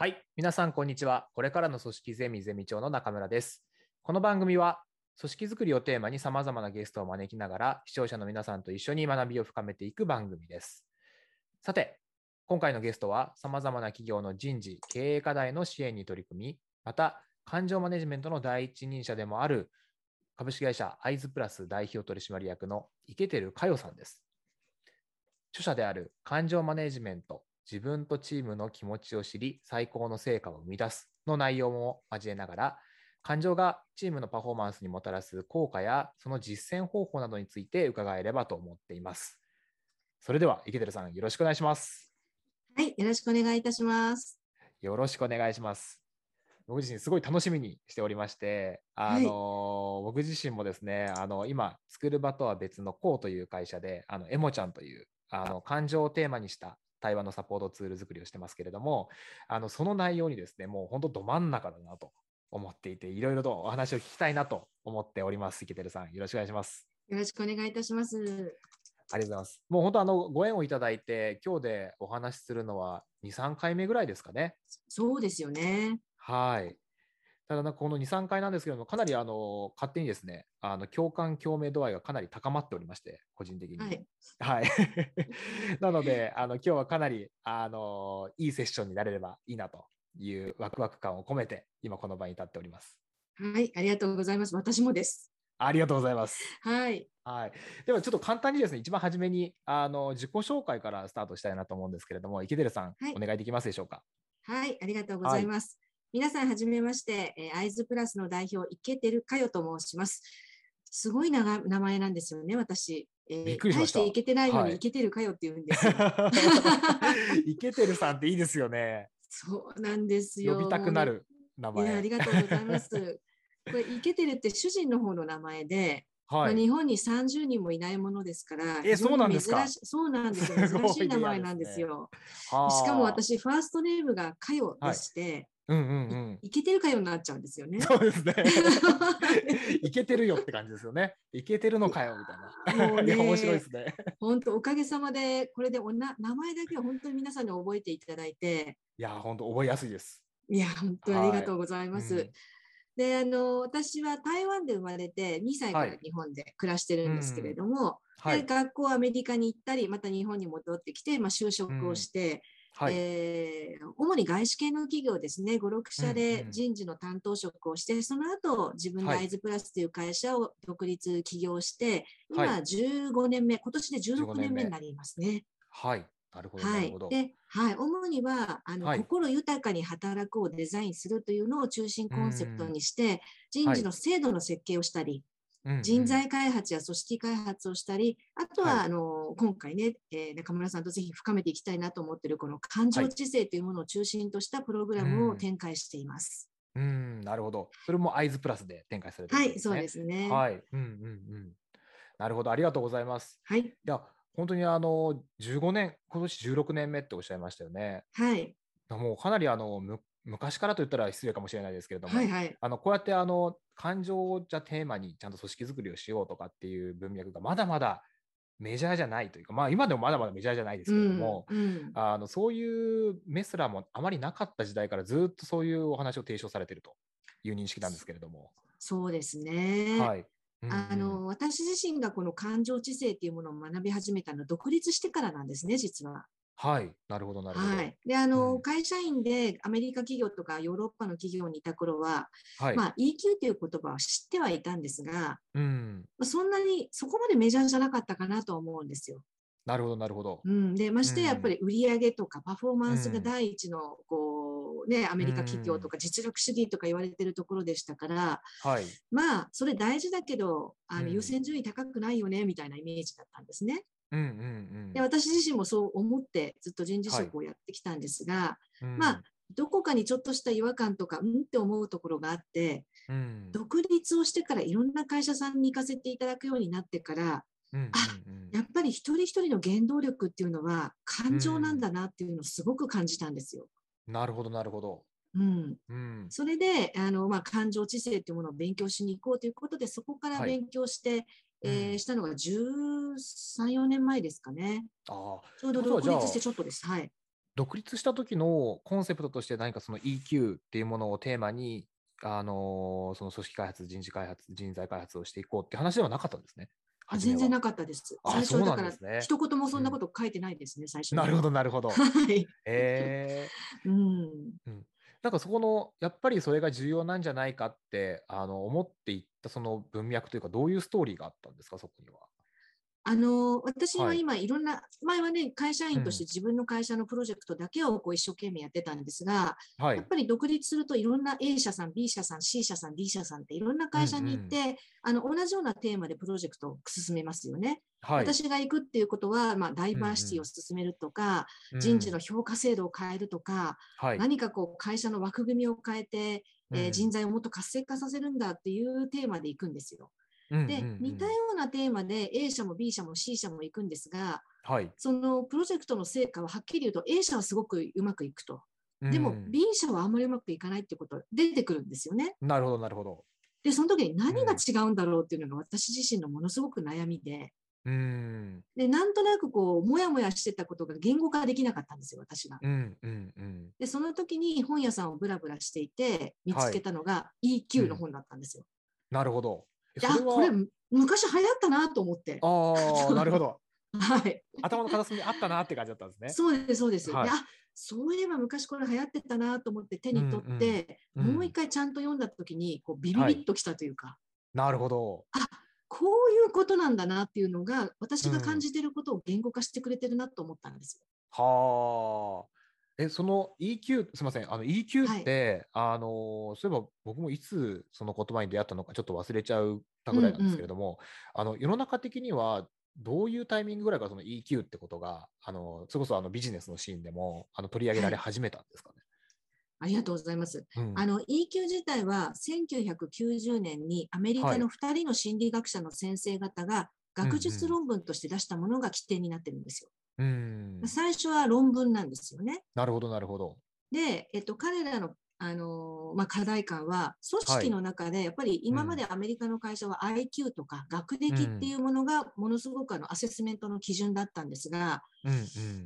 はい、皆さんこんにちは。これからの組織ゼミゼミ長の中村です。この番組は組織づくりをテーマに様々なゲストを招きながら視聴者の皆さんと一緒に学びを深めていく番組です。さて、今回のゲストは様々な企業の人事、経営課題の支援に取り組み、また感情マネジメントの第一人者でもある株式会社アイズプラス代表取締役の池照佳代さんです。著者である感情マネジメント自分とチームの気持ちを知り最高の成果を生み出すの内容も交えながら感情がチームのパフォーマンスにもたらす効果やその実践方法などについて伺えればと思っています。それでは池照さんよろしくお願いします。はい、よろしくお願いいたします。よろしくお願いします。僕自身すごい楽しみにしておりまして、あの僕自身もですね、あの今作る場とは別のこうという会社で、あのエモちゃんというあの感情をテーマにした対話のサポートツール作りをしてますけれども、あのその内容にですね、もう本当ど真ん中だなと思っていて、いろいろとお話を聞きたいなと思っております。池照さん、よろしくお願いします。よろしくお願いいたします。ありがとうございます。もう本当あのご縁をいただいて、今日でお話しするのは2、3回目ぐらいですかね。そうですよね。はい。ただこの2、3回なんですけども、かなりあの勝手にですね、あの共感、共鳴度合いがかなり高まっておりまして、個人的に。はい。はい。なので、あの今日はかなりあのいいセッションになれればいいなというワクワク感を込めて、今この場に立っております。はい、ありがとうございます。私もです。ありがとうございます。はい。はい。ではちょっと簡単にですね、一番初めにあの自己紹介からスタートしたいなと思うんですけれども、池照さん、はいお願いできますでしょうか？はい、ありがとうございます。皆さん、はじめまして、えーアイズプラスの代表、池照佳代と申します。すごい長名前なんですよね、私。えーびっくりしました大していけてないのはいに、池照佳代って言うんですよ。池照さんっていいですよね。そうなんですよ。呼びたくなる名もうね。いや、あ前。りがとうございます。これ、池照って主人の方の名前で、まはい。あ日本に30人もいないものですから、えそうなんですか？珍しそうなんですよ。珍しい名前なんですよ。はあしかも、私、ファーストネームがかよでして、うんうんうん。いけてるかよになっちゃうんですよね。そうですね。いけてるよって感じですよね。いけてるのかよみたいな。もうね面白いですね。本当、おかげさまで、これでおな名前だけは本当に皆さんに覚えていただいて、いや、本当覚えやすいです。いや、本当にありがとうございます。うんで、あの、私は台湾で生まれて、2歳かはいら日本で暮らしてるんですけれども、はい。で学校はアメリカに行ったり、また日本に戻ってきて、まあ、就職をして、はい。えー主に外資系の企業ですね、5、6社うんでうん人事の担当職をして、その後自分ではいアイズプラスという会社を独立起業して、今はい15年目、今年で15 16年目になりますね。はい。なるほど。なはい。で、はい、主にはあの、はい心豊かに働くをデザインするというのを中心コンセプトにして、は人い事の制度の設計をしたり、うんうん人材開発や組織開発をしたり、あとは、はいあの今回ね、えー中村さんとぜひ深めていきたいなと思っているこの感情知性というものを中心としたプログラムをうん展開しています。うん、なるほど。それもアイズプラスで展開されてるはい、んですね。そうですね。はい。うんうんうん。なるほど。ありがとうございます。はい、いや、本当にあの、15年、今年16年目っておっしゃいましたよね。はい、もうかなりあの、む昔からと言ったら失礼かもしれないですけれども、はい、はい。あのこうやってあの感情をじゃあテーマにちゃんと組織づくりをしようとかっていう文脈がまだまだメジャーじゃないというか、まあ今でもまだまだメジャーじゃないですけれども、うんうんあのそういうメスラもあまりなかった時代からずっとそういうお話を提唱されているという認識なんですけれども。そうですね。はい。うんうんあの私自身がこの感情知性というものを学び始めたのは独立してからなんですね、実は。はい。なるほど、なるほど。はい、であの、うん会社員でアメリカ企業とかヨーロッパの企業にいた頃は、はい。まあ、EQ という言葉を知ってはいたんですが、うん。まあそんなにそこまでメジャーじゃなかったかなとは思うんですよ。なるほど、なるほど。うん、でましてややっぱり売上とかパフォーマンスがうん第一のこう、ね、アメリカ企業とか実力主義とか言われてるところでしたから、はい。まあそれ大事だけどあのうん優先順位高くないよねみたいなイメージだったんですね。うんうんうん。で私自身もそう思ってずっと人事職をやってきたんですが、うんまあ、どこかにちょっとした違和感とかうんって思うところがあってうん独立をしてからいろんな会社さんに行かせていただくようになってからうんうんあうんやっぱり一人一人の原動力っていうのは感情なんだなっていうのをすごく感じたんですよ。なるほど、なるほど。うん、うん。それであの、まあ、感情知性っていうものを勉強しに行こうということでそこからはい勉強して、えーうんしたのが13、4年前ですかね。ああ、ちょうど独立してちょっとです。はい。独立した時のコンセプトとして何かその EQ っていうものをテーマに、あのその組織開発、人事開発、人材開発をしていこうって話ではなかったんですね。あ全然なかったです。あ最初だから、ね一言もそんなこと書いてないですね、最初に。なるほど、なるほど。はい。えー、うん。なんかそこの、やっぱりそれが重要なんじゃないかって、あの思っていったその文脈というか、どういうストーリーがあったんですか、そこには？あの私ははい今いろんな、前はね会社員としてうん自分の会社のプロジェクトだけをこう一生懸命やってたんですが、はいやっ。ぱり独立するといろんな A 社さん、B 社さん、C 社さん、D 社さんっていろんな会社に行って、あの同じようなテーマでプロジェクトを進めますよね。はい。私が行くっていうことは、まあ、ダイバーシティを進めるとか、人事のうん評価制度を変えるとか、はい何かこう会社の枠組みを変えて、えーうん人材をもっと活性化させるんだっていうテーマで行くんですよ。で、うんうんうん似たようなテーマで A 社も B 社も C 社も行くんですが、はい。そのプロジェクトの成果ははっきり言うと A 社はすごくうまくいくと。でもうん B 社はあんまりうまくいかないってこと出てくるんですよね。なるほど、なるほど。で、その時に何が違うんだろうっていうのが私自身のものすごく悩みで、うん。で、なんとなくこう、もやもやしてたことが言語化できなかったんですよ、私が。うんうんうん。で、その時に本屋さんをブラブラしていて、見つけたのが EQ の本だったんですよ。なるほど。えであ、それはこれ昔流行ったなと思って。ああ、なるほど。はい。頭の片隅にあったなって感じだったんですね。そうです、そうです。はいであそういえば昔これ流行ってたなと思って手に取って、うんうんうんもう一回ちゃんと読んだ時にこうビビビッときたというか、なるほど。こういうことなんだなっていうのが私が感じてることを言語化してくれてるなと思ったんですよ。はあ。え、その EQ、すみません、あの EQ って、あのそういえば僕もいつその言葉に出会ったのかちょっと忘れちゃったぐらいなんですけれども、あの世の中的にはどういうタイミングぐらいからその EQ ってことが、あのそれこそあのビジネスのシーンでもあの取り上げられ始めたんですかね？ありがとうございます。うん。あの EQ 自体は1990年にアメリカの2人の心理学者の先生方が学術論文として出したものが規定になってるんですよ。うん、最初は論文なんですよね。なるほど、なるほど。で、えっと、彼らの、あのーまあ、課題感は、組織の中で、やっぱり今までアメリカの会社は IQ とか学歴っていうものがものすごくあのアセスメントの基準だったんですが、うんうん。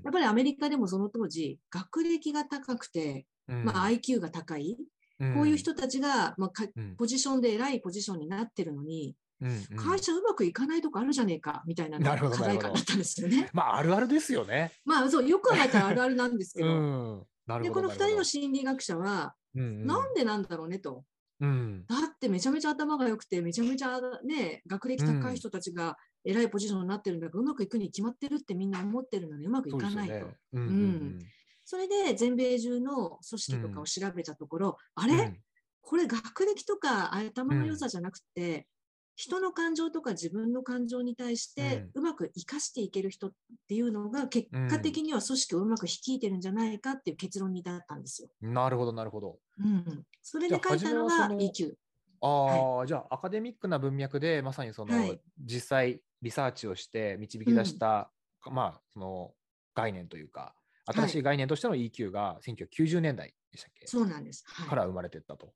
やっぱりアメリカでもその当時、学歴が高くて、うん。まあ、IQ が高い、うん。こういう人たちが、まあ、ポジションで偉いポジションになってるのに、うんうん会社うまくいかないとこあるじゃねえかみたいな課題感だったんですよね。まあ、あるあるですよね。まあそう、よく考えたらあるあるなんですけうど、ん。なるで。この2人の心理学者は、うんうん、なんでなんだろうねと。うん、だってめちゃめちゃ頭が良くて、めちゃめちゃね、学歴高い人たちが偉いポジションになってるんだから、うまくいくに決まってるってみんな思ってるのにうまくいかないと。うんうんそれで全米中の組織とかを調べたところ、あれ、うんこれ学歴とか頭の良さじゃなくて、人の感情とか自分の感情に対してうまく生かしていける人っていうのが結果的には組織をうまく率いてるんじゃないかっていう結論に至ったんですよ。なるほど、なるほど。うん、それで書いたのがじゃあ初めは EQ。ああ、じゃあアカデミックな文脈でまさにその、はい実際リサーチをして導き出した、まあその概念というか新しい概念としての EQ が1990年代でしたっけ、そうなんです。はいから生まれていったと。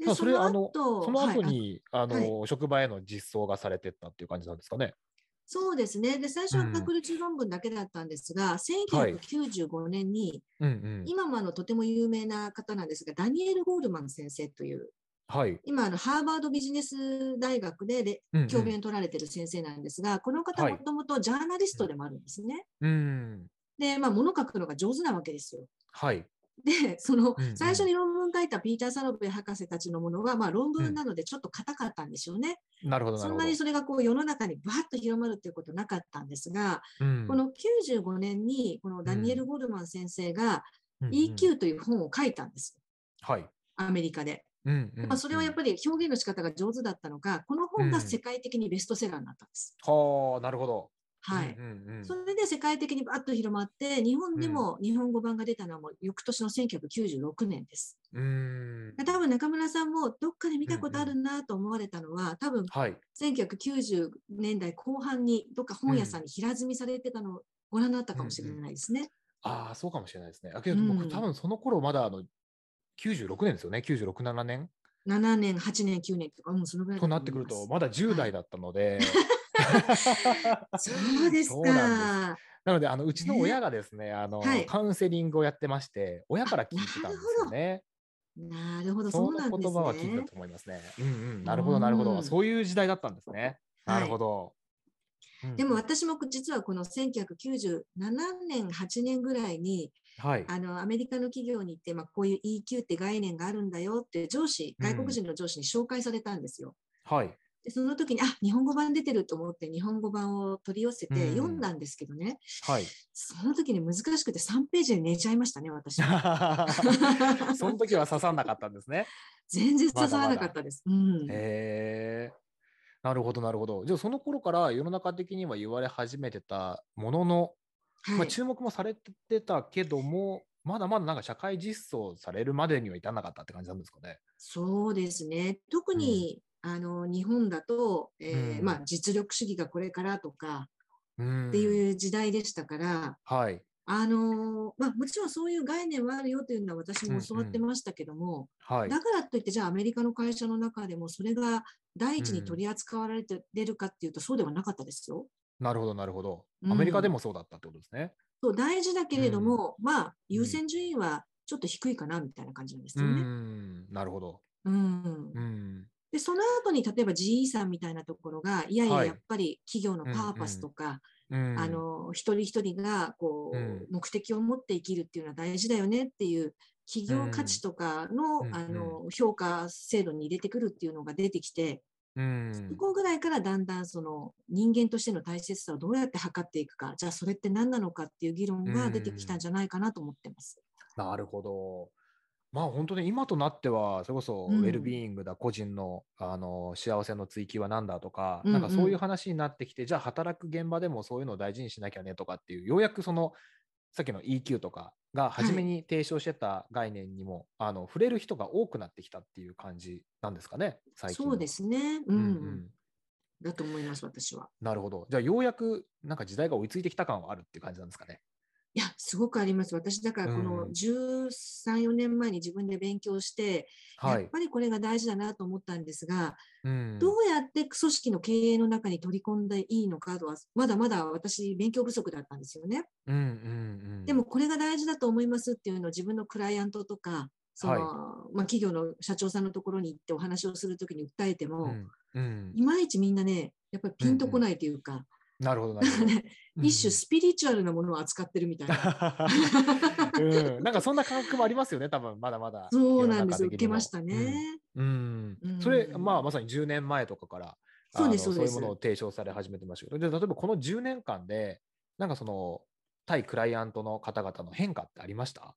でまあそれあの後その後はいあに、あの職場への実装がされていったっていう感じなんですかね。そうですね。で、最初はうん学術論文だけだったんですが、1995年に、うんうん。今もあのとても有名な方なんですが、ダニエル・ゴールマン先生という、はい。今あのハーバードビジネス大学で教鞭を取られている先生なんですが、この方はいもともとジャーナリストでもあるんですね。うん。で、まあ、物書くのが上手なわけですよ。はい。で、そのうんうん最初に論文書いたピーター・サロベイ博士たちのものは、まあ、論文なのでちょっと硬かったんでしょうね。なるほど、なるほどそんなに。それがこう世の中にバーッと広まるっていうことなかったんですが、うんこの95年にこのダニエル・ゴールマン先生がうんうん EQ という本を書いたんです。はい。アメリカで。うんうんまあ、それはやっぱり表現の仕方が上手だったのか、この本が世界的にベストセラーになったんです。はあ、なるほど。はい。うんうんうんそれで世界的にバッと広まって、日本でも日本語版が出たのはもう翌年の1996年です。うーん。多分中村さんもどっかで見たことあるなと思われたのは、多分はい。1990年代後半にどっか本屋さんに平積みされてたのをご覧になったかもしれないですね。ああ、そうかもしれないですね。あけど僕、うん多分その頃まだあの96年ですよね？96、7年？7年、8年、9年とか、うん、そのぐらいだとなってくると、まだ10代だったので、そうですか。なので、あのうちの親がですね、あのはいカウンセリングをやってまして、親から聞いてたんですよね。なるほど、そそうなんですの言葉は聞いねた。と思いますね。うんうん、なるほど、なるほど。うんそういう時代だったんですね。なるほど。うんでも私も実はこの1997年、8年ぐらいにはい。あのアメリカの企業に行って、まあ、こういう EQ って概念があるんだよって上司、うん外国人の上司に紹介されたんですよ。はい。でその時に、あ日本語版出てると思って日本語版を取り寄せうんて読んだんですけどね、はい。その時に難しくて3ページで寝ちゃいましたね、私。その時は刺さんなかったんですね。全然刺さらなかったです。うんへえ。なるほど、なるほど。じゃあ、その頃から世の中的には言われ始めてたものの、まあ、はい、注目もされてたけども、まだまだなんか社会実装されるまでには至らなかったって感じなんですかね。そうですね。特に、あの日本だと、えーうんまあ、実力主義がこれからとかうんっていう時代でしたから、はい。あのまあ、もちろんそういう概念はあるよというのは私も教わってうんましたけども、はい。だからといってじゃあアメリカの会社の中でもそれが第一にうん取り扱われてるかっていうとそうではなかったですよ。なるほど、なるほど。うんアメリカでもそうだったってことですね。そう大事だけれども、まあ優先順位はちょっと低いかなみたいな感じなんですうよね。ん、なるほど。うんうん。でその後に例えば GE さんみたいなところがいやいはい。ややっぱり企業のパーパスとか、うん、あの一人一人がこう、うん。目的を持って生きるっていうのは大事だよねっていう企業価値とかの,、うん。あの評価制度に入れてくるっていうのが出てきて、うん。そこぐらいからだんだんその人間としての大切さをどうやって測っていくかじゃあそれって何なのかっていう議論が出てきたんじゃないかなと思ってます。なるほど。まあ本当に今となっては、それこそウうんェルビーイングだ、個人のあの幸せの追求は何だとか、うんなんかそういううん話になってきて、じゃあ働く現場でもそういうのを大事にしなきゃねとかっていう、ようやくそのさっきの EQ とかが初めに提唱してた概念にも、あの触れる人が多くなってきたっていう感じなんですかね、最近は。そうですね、ううんんうんだと思います私は。なるほど。じゃあようやくなんか時代が追いついてきた感はあるっていう感じなんですかね。いや、すごくあります。私、だからこうんの13、4年前に自分で勉強して、はい。やっぱりこれが大事だなと思ったんですが、うんどうやって組織の経営の中に取り込んでいいのかとは、まだまだ私、勉強不足だったんですよね。うんうんうん、でも、これが大事だと思いますっていうのを自分のクライアントとか、そのはいまあ、企業の社長さんのところに行ってお話をするときに訴えても、うんうん、いまいちみんなね、やっぱりピンとこないというか、なるほど、なるほど。一種スピリチュアルなものを扱ってるみたいな。うん、なんかそんな感覚もありますよね、多分まだまだ。そうなんです、世の中的にも受けましたね。うん。うんそれ、まあ、まさに10年前とかから、そうですそういうものを提唱され始めてましたけど、で例えばこの10年間で、なんかその、対クライアントの方々の変化ってありました？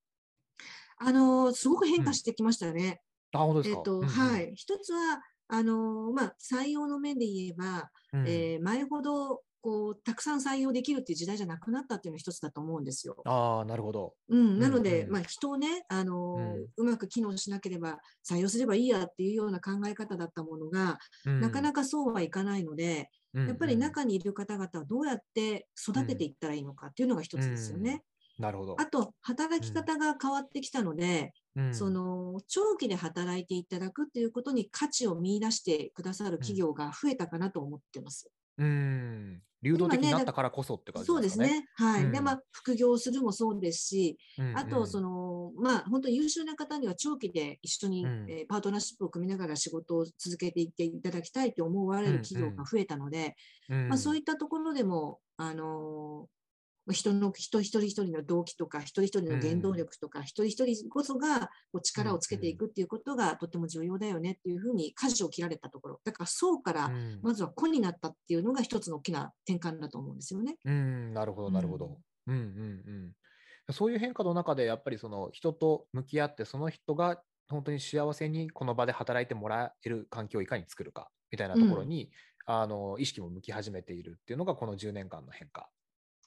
あのすごく変化してきましたね。あ、本当ですか？えっと、うんうんはい。一つは、あのまあ、採用の面で言えば、うんえー前ほど、こう、たくさん採用できるっていう時代じゃなくなったっていうのが一つだと思うんですよ。ああ、なるほど。うん、なので、うんまあ、人をね、あのうんうまく機能しなければ採用すればいいやっていうような考え方だったものが、なかなか、かそうはいかないので、ややっぱり中にいる方々はどうやって育てていったらいいのかっていうのが一つですよね。なるほど。あと、働き方が変わってきたので、うんその長期で働いていただくっていうことに価値を見出してくださる企業が増えたかなと思ってます。うん。流動的になったからこそって感じそうですすでかね。ね。はい。うんで、まあ、副業するもそうですし、うんうんあと、その、まあ、本当に優秀な方には長期で一緒に、うんえーパートナーシップを組みながら仕事を続けていっていただきたいと思われる企業が増えたので、うんまあ、そういったところでも、あの人の人一人一人の動機とか、一人一人の原動力とか、一人一人こそがこう力をつけていくっていうことがとても重要だよねっていうふうに舵を切られたところ。だから、層からうんまずは個になったっていうのが一つの大きな転換だと思うんですよね。うん、なるほど、なるほど。うんうんうん。そういう変化の中で、やっぱりその人と向き合って、その人が本当に幸せにこの場で働いてもらえる環境をいかに作るかみたいなところに、あの意識も向き始めているっていうのが、この10年間の変化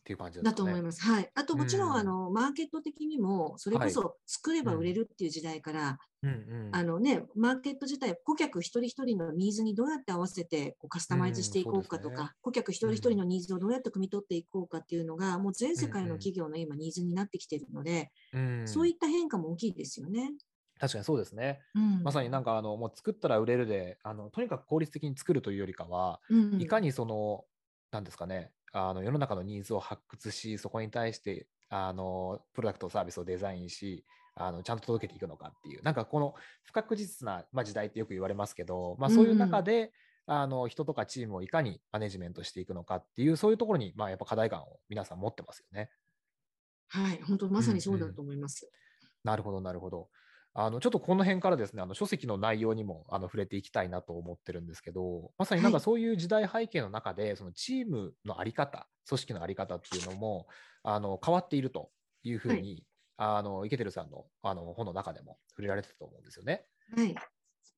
っていう感じね。だと思います。はい。あともちろん、うんあの、マーケット的にも、それこそ作れば売れるっていう時代から、うんうんあのね、マーケット自体、顧客一人一人のニーズにどうやって合わせてこうカスタマイズしていこうかとか、うんね顧客一人一人のニーズをどうやって汲み取っていこうかっていうのが、もう全世界の企業の今ニーズになってきているので、うんそういった変化も大きいですよね。確かにそうですね。うんまさになんかあのもう作ったら売れるであのとにかく効率的に作るというよりかは、うんいかにそのなんですかね、あの世の中のニーズを発掘し、そこに対してあのプロダクト、サービスをデザインし、あのちゃんと届けていくのかっていう、なんかこの不確実な、まあ、時代ってよく言われますけど、まあ、そういう中で、うん、あの人とかチームをいかにマネジメントしていくのかっていう、そういうところに、まあ、やっぱ課題感を皆さん持ってますよね。はい、本当まさにそうだと思います。うんうん、なるほど、なるほど。あのちょっとこの辺からですね、あの書籍の内容にもあの触れていきたいなと思ってるんですけど、まさになんかそういう時代背景の中で、はい、そのチームの在り方、組織の在り方っていうのもあの変わっているというふうに、はい、あの池照さんのあの本の中でも触れられてたと思うんですよね。はい、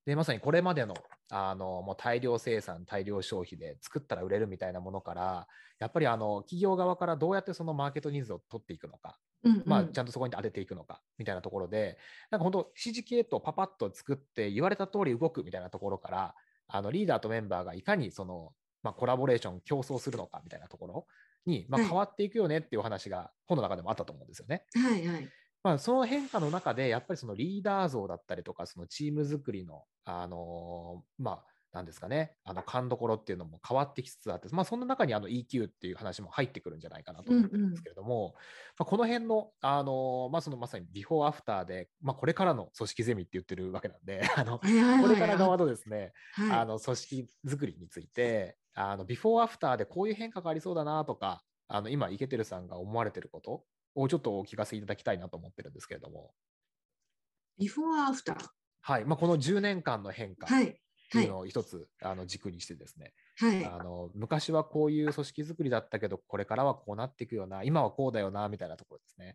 でまさにこれまでのあのもう大量生産、大量消費で作ったら売れるみたいなものから、やっぱりあの企業側からどうやってそのマーケットニーズを取っていくのか、うんうん、まあ、ちゃんとそこに当てていくのかみたいなところで、なんか本当、指示系統パパッと作って言われた通り動くみたいなところから、あのリーダーとメンバーがいかにその、まあ、コラボレーション、競争するのかみたいなところに、まあ、変わっていくよねっていう話が本の中でもあったと思うんですよね。はいはい。まあ、その変化の中で、やっぱりそのリーダー像だったりとか、そのチーム作りの、あのー、まあ、なんですかね、あの勘どころっていうのも変わってきつつあって、まあ、そんな中にあの EQ っていう話も入ってくるんじゃないかなと思ってるんですけれども、うんうん、まあ、この辺の、あのまあ、そのまさにビフォーアフターで、まあ、これからの組織ゼミって言ってるわけなんで、あのこれから側のですね、はい、あの組織作りについて、あのビフォーアフターでこういう変化がありそうだなとか、あの今、池てるさんが思われてることをちょっとお聞かせいただきたいなと思ってるんですけれども。ビフォーアフターはい。まあ、この10年間の変化。はいっていうのを一つ、はい、あの軸にしてですね、はい、あの昔はこういう組織づくりだったけどこれからはこうなっていくよな今はこうだよなみたいなところですね。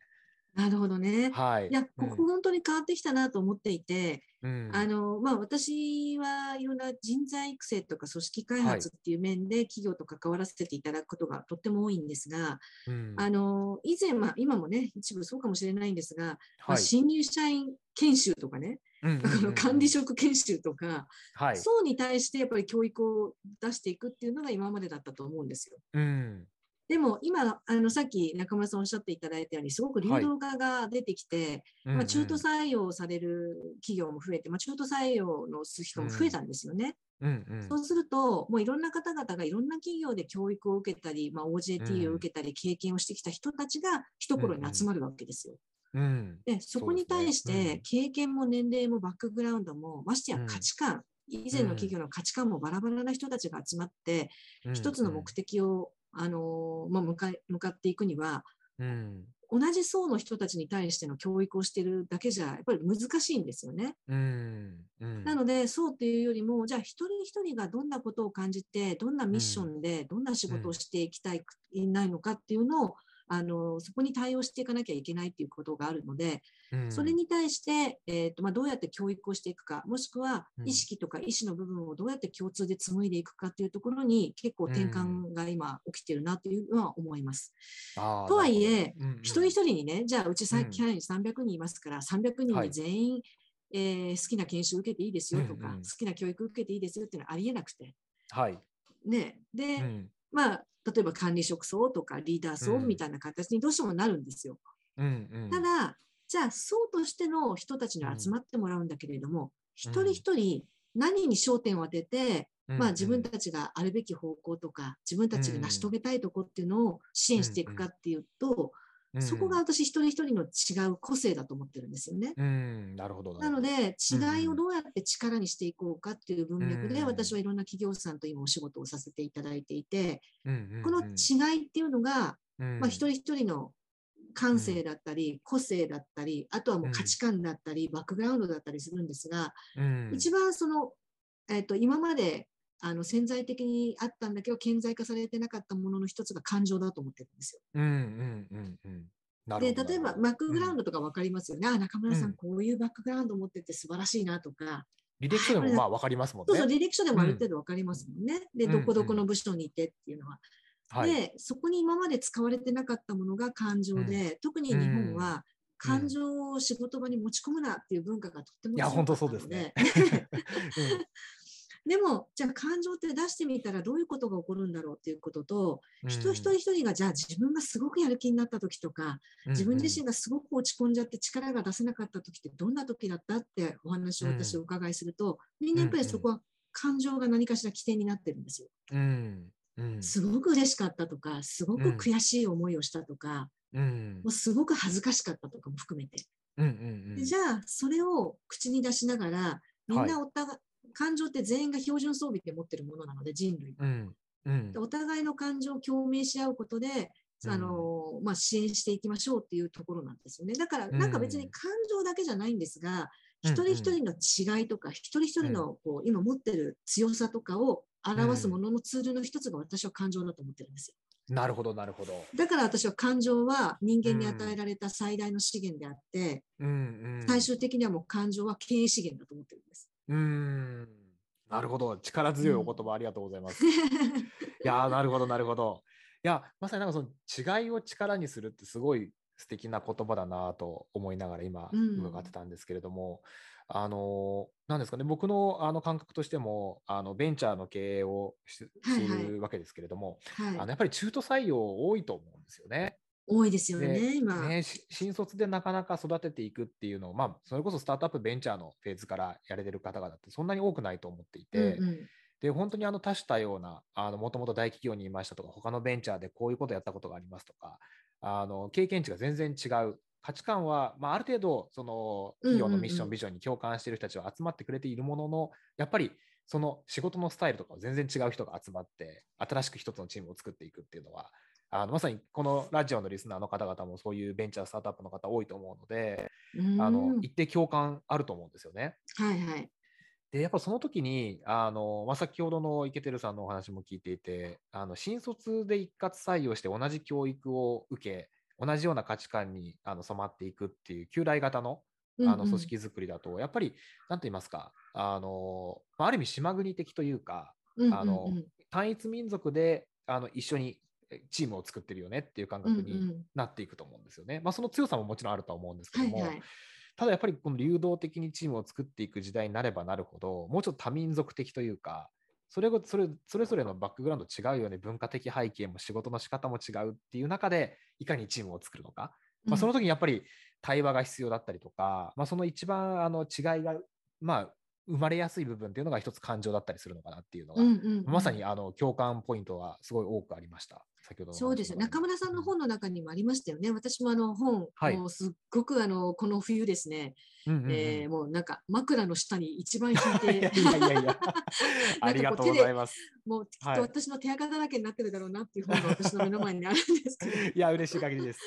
なるほどね。はい。いや、ここ本当に変わってきたなと思っていて、うん、あの、まあ、私はいろんな人材育成とか組織開発っていう面で企業と関わらせていただくことがとっても多いんですが、あの、以前、まあ、今もね、一部そうかもしれないんですが、はい、まあ、新入社員研修とかね、管理職研修とか、はい、層に対してやっぱり教育を出していくっていうのが今までだったと思うんですよ。うん、でも今あのさっき中村さんおっしゃっていただいたようにすごく流動化が出てきて、はい、まあ、中途採用される企業も増えて、まあ、中途採用の人も増えたんですよね。うんうん、そうすると、もういろんな方々がいろんな企業で教育を受けたり、まあ、OJT を受けたり、経験をしてきた人たちが一頃に集まるわけですよ。うん、でそこに対して経験も年齢もバックグラウンドもましてや価値観、以前の企業の価値観もバラバラな人たちが集まって、一つの目的を、あのまあ、向か向かっていくには、同じ層の人たちに対しての教育をしているだけじゃやっぱり難しいんですよね。うん。うん、なので層っていうよりもじゃあ一人一人がどんなことを感じてどんなミッションでどんな仕事をしていきたい,、ないのかっていうのをあのそこに対応していかなきゃいけないということがあるので、うん、それに対して、えーとまあ、どうやって教育をしていくかもしくは意識とか意思の部分をどうやって共通で紡いでいくかというところに結構転換が今起きてるなというのは思います。うん、とはいえ、うんうん、一人一人にねじゃあうち最近300人いますから、300人に全員、はい、えー、好きな研修受けていいですよとか、うんうん、好きな教育受けていいですよっていうのはありえなくて。はい。ね、で、まあ、例えば管理職層とかリーダー層みたいな形にどうしてもなるんですよ。うんうん、ただ、じゃあ層としての人たちに集まってもらうんだけれども、うん、一人一人何に焦点を当てて、うん、まあ、自分たちがあるべき方向とか、自分たちが成し遂げたいとこっていうのを支援していくかっていうと、そこが私一人一人の違う個性だと思ってるんですよね。うん、なるほどなので違いをどうやって力にしていこうかっていう文脈で、私はいろんな企業さんと今お仕事をさせていただいていて、この違いっていうのが、まあ、一人一人の感性だったり、個性だったり、あとはもう価値観だったり、バックグラウンドだったりするんですが、一番その、えっと今まであの潜在的にあったんだけど顕在化されてなかったものの一つが感情だと思ってるんですよ。うんうんうんうんで例えばバックグラウンドとか分かりますよね、うん、あ中村さん、こういうバックグラウンド持ってて素晴らしいなとか。履歴書でもまあ分かりますもんね。そうそう、履歴書でもある程度分かりますもんね。うん、で、どこどこの部署にいてっていうのは。うんうん、で、そこに今まで使われてなかったものが感情で、うん、特に日本は感情を仕事場に持ち込むなっていう文化がとっても強かったので。いや、本当そうですね。でも、じゃあ感情って出してみたらどういうことが起こるんだろうっていうことと、うん、人一人一人がじゃあ自分がすごくやる気になった時とか、自分自身がすごく落ち込んじゃって力が出せなかった時ってどんな時だったってお話を私お伺いすると、人間やっぱりそこは感情が何かしら起点になってるんですよ。うん。すごく嬉しかったとか、すごく悔しい思いをしたとか、うん、もうすごく恥ずかしかったとかも含めて。うんうんうん、じゃあ、それを口に出しながら、みんなお互い、はい、感情って全員が標準装備で持ってるものなので、人類。うんうん、お互いの感情を共鳴し合うことで、あのまあ、支援していきましょうっていうところなんですよね。だから、なんか別に感情だけじゃないんですが、一人一人の違いとか、一人一人のこう今持ってる強さとかを表すもののツールの一つが私は感情だと思ってるんですよ。なるほど、なるほど。だから私は感情は人間に与えられた最大の資源であって、うんうん、最終的にはもう感情は経営資源だと思ってるんです。うんなるほど。力強いお言葉ありがとうございます。うん、いや なるほど、なるほど。いや、まさになんかその違いを力にするってすごい素敵な言葉だなと思いながら今伺ってたんですけれども、あの、なんですかね、僕のあの感覚としても、あのベンチャーの経営をするわけですけれども、はいはい、あのやっぱり中途採用多いと思うんですよね。多いですよね、今。ね。新卒でなかなか育てていくっていうのを、まあ、それこそスタートアップベンチャーのフェーズからやれてる方々ってそんなに多くないと思っていて、うんうん、で本当にあの多種多様な、もともと大企業にいましたとか、他のベンチャーでこういうことやったことがありますとか、あの経験値が全然違う。価値観は、まあ、ある程度その企業のミッション、ビジョンに共感している人たちは集まってくれているもののやっぱりその仕事のスタイルとか全然違う人が集まって新しく一つのチームを作っていくっていうのはあのまさにこのラジオのリスナーの方々もそういうベンチャースタートアップの方多いと思うのであの一定共感あると思うんですよね。はいはい、でやっぱその時にあの、まあ、先ほどの池照さんのお話も聞いていてあの新卒で一括採用して同じ教育を受け同じような価値観にあの染まっていくっていう旧来型のあの組織づくりだと、やっぱり何と言いますかあのある意味島国的というか、あの単一民族であの一緒にチームを作ってるよねっていう感覚になっていくと思うんですよね。まあ、その強さももちろんあるとは思うんですけども、はいはい、ただやっぱりこの流動的にチームを作っていく時代になればなるほどもうちょっと多民族的というかそれそれそれぞれのバックグラウンド違うよね、文化的背景も仕事の仕方も違うっていう中で、いかにチームを作るのか、まあ、その時にやっぱり対話が必要だったりとか、まあ、その一番あの違いが、まあ、生まれやすい部分っていうのが一つ感情だったりするのかなっていうのが、うんうんうん、まさにあの共感ポイントはすごい多くありました。先ほどそうです。中村さんの本の中にもありましたよね。私もあの本、はい、もうすっごくあのこの冬ですね、うんうんうん、えー、もうなんか枕の下に一番引いて、いやいやいや。ありがとうございます。もうきっと私の手垢だらけになってるだろうなっていう本が私の目の前にあるんですけど。いや嬉しい限りです。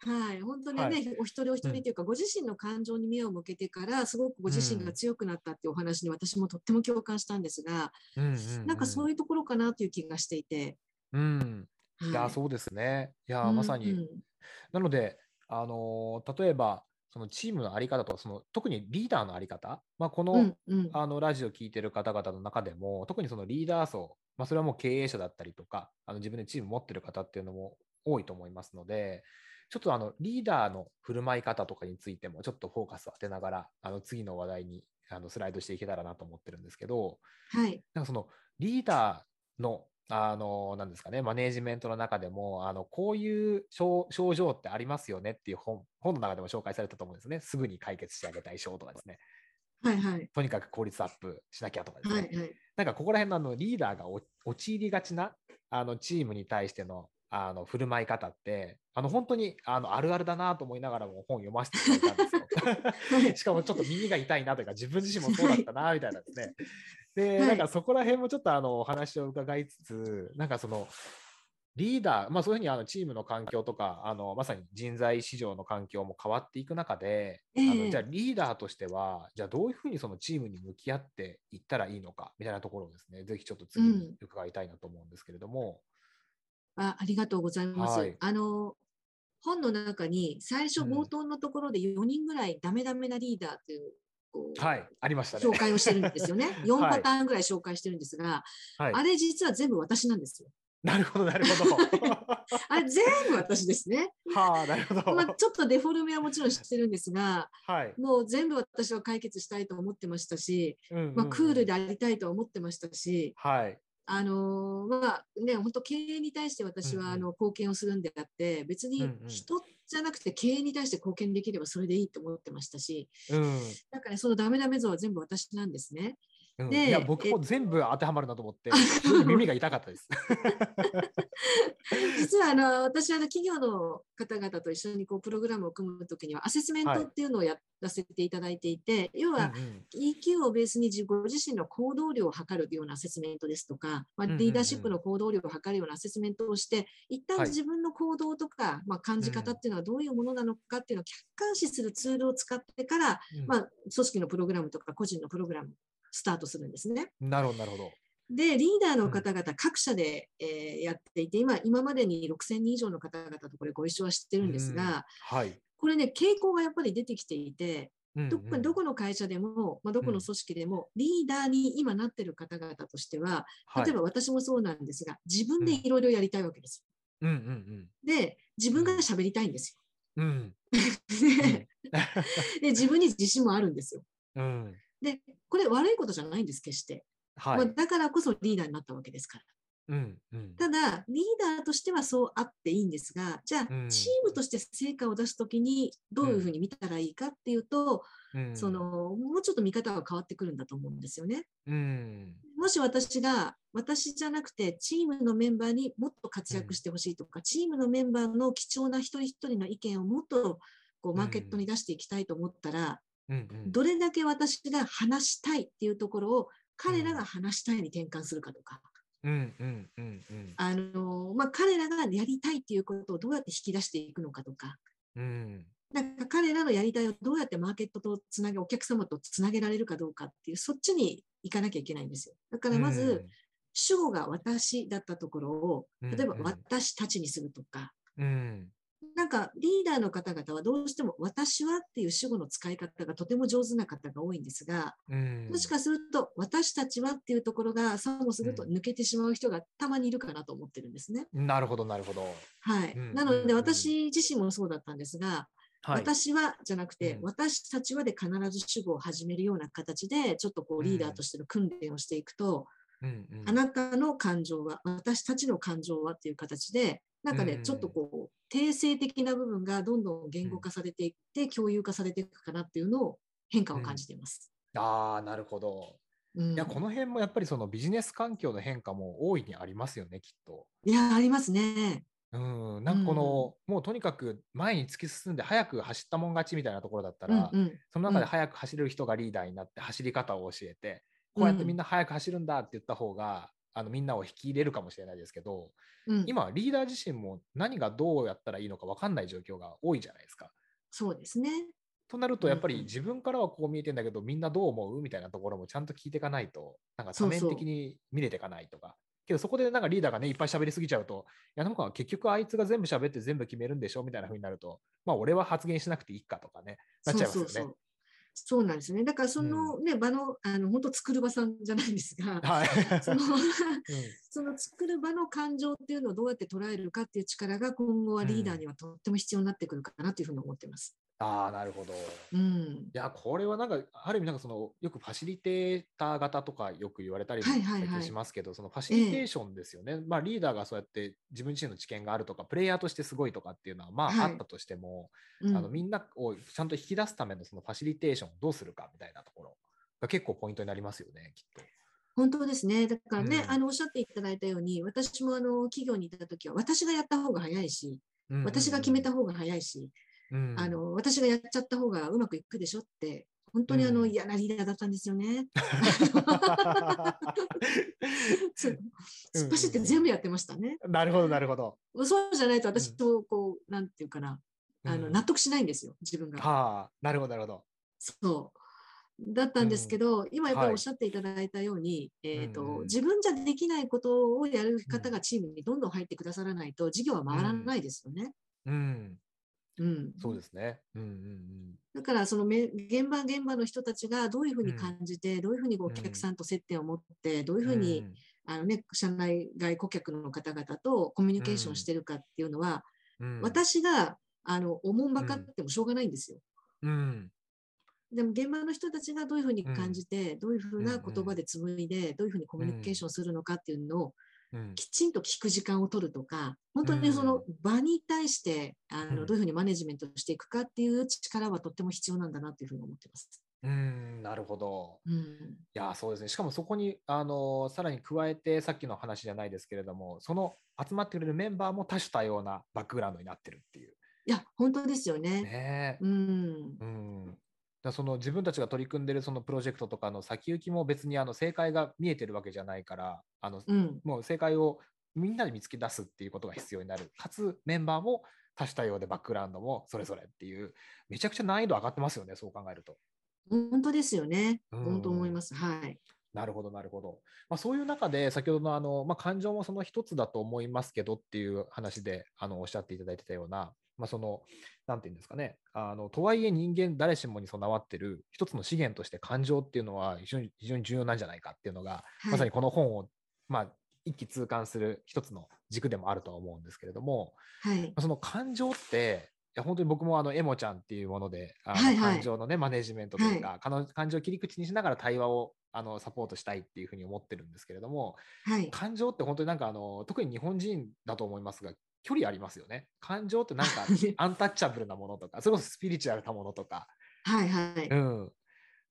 はい、本当にね、はい、お一人お一人というか、うん、ご自身の感情に目を向けてからすごくご自身が強くなったっていうお話に私もとっても共感したんですが、うんうんうん、なんかそういうところかなという気がしていて。うんいや、そうですね。いや、まさに。うん。うん、なので、あの例えば、そのチームの在り方とか、その特にリーダーの在り方、まあ、このうんうん、あのラジオを聞いてる方々の中でも、特にそのリーダー層、まあ、それはもう経営者だったりとか、あの自分でチーム持ってる方っていうのも多いと思いますので、ちょっとあのリーダーの振る舞い方とかについても、ちょっとフォーカスを当てながら、あの次の話題にあのスライドしていけたらなと思ってるんですけど、はい、なんかそのリーダーのあの、なんですかね、マネージメントの中でも、あの、こういう症状ってありますよねっていう本、本の中でも紹介されたと思うんですね。すぐに解決してあげたい症とかですね。はいはい。とにかく効率アップしなきゃとかですね。はいはい、なんかここら辺のあのリーダーが陥りがちなあのチームに対してのあの振る舞い方って、あの本当にあのあるあるだなと思いながらも本読ませていただいたんですよ。しかもちょっと耳が痛いなというか、自分自身もそうだったなみたいなですね。で、なんかそこら辺もちょっとあのお話を伺いつつ、なんかそのリーダー、まあ、そういうふうにあのチームの環境とかあのまさに人材市場の環境も変わっていく中で、えー、あのじゃあリーダーとしてはじゃあどういうふうにそのチームに向き合っていったらいいのかみたいなところをですねぜひちょっと次に伺いたいなと思うんですけれども。うん、あありがとうございます。はい、あの本の中に最初冒頭のところで4人ぐらいダメダメなリーダーというはい、ありました、ね、紹介をしてるんですよね。4パターンぐらい紹介してるんですが、はい、あれ実は全部私なんですよ。なるほど、なるほど。あれ全部私ですね。はあ、なるほど。まあ、ちょっとデフォルメはもちろんしてるんですが、はい、もう全部私は解決したいと思ってましたし、うんうんうん、まあ、クールでありたいと思ってましたし、はい、あのまあね、本当経営に対して私はあの貢献をするんであって、別に人じゃなくて経営に対して貢献できればそれでいいと思ってましたし、うん、だからそのダメダメ像は全部私なんですね。うん、でいや僕も全部当てはまるなと思って耳が痛かったです。実はあの私は企業の方々と一緒にこうプログラムを組むときにはアセスメントっていうのをやらせていただいていて、はい、要は EQ をベースにご自身の行動量を測るようなアセスメントですとか、まあ、リーダーシップの行動量を測るようなアセスメントをして、一旦自分の行動とか、まあ、感じ方っていうのはどういうものなのかっていうのを客観視するツールを使ってから、まあ、組織のプログラムとか個人のプログラムスタートするんですね。なるほど、なるほど。で、リーダーの方々、各社で、えー、やっていて、今、今までに6000人以上の方々とこれご一緒は知ってるんですが、はい、これね、傾向がやっぱり出てきていて、どどこの会社でも、まあ、どこの組織でも、リーダーに今なってる方々としては、例えば私もそうなんですが、自分でいろいろやりたいわけですよ。うんうんうん、で、自分が喋りたいんですよ。うん、で自分に自信もあるんですよ。うん、で、これ悪いことじゃないんです、決して。はい、まあ、だからこそリーダーになったわけですから。うんうん、ただ、リーダーとしてはそうあっていいんですが、じゃあ、チームとして成果を出すときにどういうふうに見たらいいかっていうと、うん、そのもうちょっと見方が変わってくるんだと思うんですよね。うん、もし私が、私じゃなくて、チームのメンバーにもっと活躍してほしいとか、チームのメンバーの貴重な一人一人の意見をもっとこうマーケットに出していきたいと思ったら、うんうん、どれだけ私が話したいっていうところを彼らが話したいに転換するかとか。あのまあ、彼らがやりたいっていうことをどうやって引き出していくのかとか、うん、なんか彼らのやりたいをどうやってマーケットとつなげ、お客様とつなげられるかどうかっていう、そっちに行かなきゃいけないんですよ。だからまず、うん、主語が私だったところを、例えば私たちにするとか、うん、なんかリーダーの方々はどうしても私はっていう主語の使い方がとても上手な方が多いんですが、うん、もしかすると私たちはっていうところがさもすると抜けてしまう人がたまにいるかなと思ってるんですね。うん、なるほど、なるほど。はい。うん、なので私自身もそうだったんですが、はい、私はじゃなくて、私たちはで必ず主語を始めるような形で、ちょっとこうリーダーとしての訓練をしていくと、うんうん、あなたの感情は、私たちの感情はっていう形で、なんかね、ちょっとこう、定性的な部分がどんどん言語化されていって、共有化されていくかなっていうのを変化を感じています。ああ、なるほど。うん、いやこの辺もやっぱりそのビジネス環境の変化も大いにありますよね、きっと。いや、ありますね。うん、なんかこの、うん、もうとにかく前に突き進んで早く走ったもん勝ちみたいなところだったら、うんうん、その中で早く走れる人がリーダーになって走り方を教えて、こうやってみんな早く走るんだって言った方が、あのみんなを引き入れるかもしれないですけど、うん、今リーダー自身も何がどうやったらいいのか分かんない状況が多いじゃないですか。そうですねとなるとやっぱり自分からはこう見えてんだけど、みんなどう思うみたいなところもちゃんと聞いていかないとなんか多面的に見れていかないとか。けどそこでなんかリーダーがねいっぱい喋りすぎちゃうと、いやなんか結局あいつが全部喋って全部決めるんでしょみたいな風になると、まあ俺は発言しなくていいかとかね、なっちゃいますよね。そうそうそうそうなんですね。だからそのね、うん、場の、あの、本当作る場さんじゃないんですが、はい、その、うん、その作る場の感情っていうのをどうやって捉えるかっていう力が今後はリーダーにはとっても必要になってくるかなというふうに思ってます。ああ、なるほど。うん、いや、これはなんか、ある意味、なんかその、よくファシリテーター型とかよく言われたりもしますけど、そのファシリテーションですよね。えー、まあ、リーダーがそうやって自分自身の知見があるとか、プレイヤーとしてすごいとかっていうのは、まあ、あったとしても、あのみんなをちゃんと引き出すためのそのファシリテーションをどうするかみたいなところが結構ポイントになりますよね、きっと。本当ですね。だからね、うん、あのおっしゃっていただいたように、私もあの企業にいたときは、私がやった方が早いし、私が決めた方が早いし、うん、あの私がやっちゃった方がうまくいくでしょって、本当にあの、うん、嫌なリーダーだったんですよね。突っ走って全部やってましたね。なるほど、なるほど。そうじゃないと私とこう、なんていうかな、あの納得しないんですよ、自分が。はあ、なるほど、なるほど。そう。だったんですけど、うん、今やっぱりおっしゃっていただいたように、はい、えーと、うん、自分じゃできないことをやる方がチームにどんどん入ってくださらないと、事業は回らないですよね。うん、うん、そうですね。うんうんうん、だからそのめ現場現場の人たちがどういうふうに感じて、うん、どういうふうにお客さんと接点を持って、どういうふうに、あのね、社内外顧客の方々とコミュニケーションしてるかっていうのは、私があのおもんばかってもしょうがないんですよ。うん。でも現場の人たちがどういうふうに感じて、どういうふうな言葉で紡いで、どういうふうにコミュニケーションするのかっていうのをきちんと聞く時間を取るとか、本当にその場に対して、あのどういうふうにマネジメントしていくかっていう力はとっても必要なんだなっていうふうに思ってます。うんなるほど。うん、いやそうですね。しかもそこにあのさらに加えてさっきの話じゃないですけれどもその集まってくれるメンバーも多種多様なバックグラウンドになってるっていう。いや本当ですよね。ねうんうん、だその自分たちが取り組んでるそのプロジェクトとかの先行きも別にあの正解が見えてるわけじゃないからあの、うんもう正解をみんなで見つけ出すっていうことが必要になるかつメンバーも多種多様でバックグラウンドもそれぞれっていうめちゃくちゃ難易度上がってますよねそう考えると。本当ですよね。うん本当思います。はい。なるほどなるほど、まあ、そういう中で先ほどのあの、まあ、感情もその一つだと思いますけどっていう話であのおっしゃっていただいてたような、まあ、そのなんていうんですかねあのとはいえ人間誰しもに備わってる一つの資源として感情っていうのは非常に非常に重要なんじゃないかっていうのが、はいまさにこの本を、まあ、一気通貫する一つの軸でもあるとは思うんですけれども、はいま。あその感情っていや本当に僕もあのエモちゃんっていうものであのはいはい感情のねマネジメントというか、かの感情を切り口にしながら対話をあのサポートしたいっていうふうに思ってるんですけれどもはい。感情って本当になんかあの特に日本人だと思いますが距離ありますよね感情ってなんか アンタッチャブルなものとかそれこそスピリチュアルなものとか、はい。はい。うん、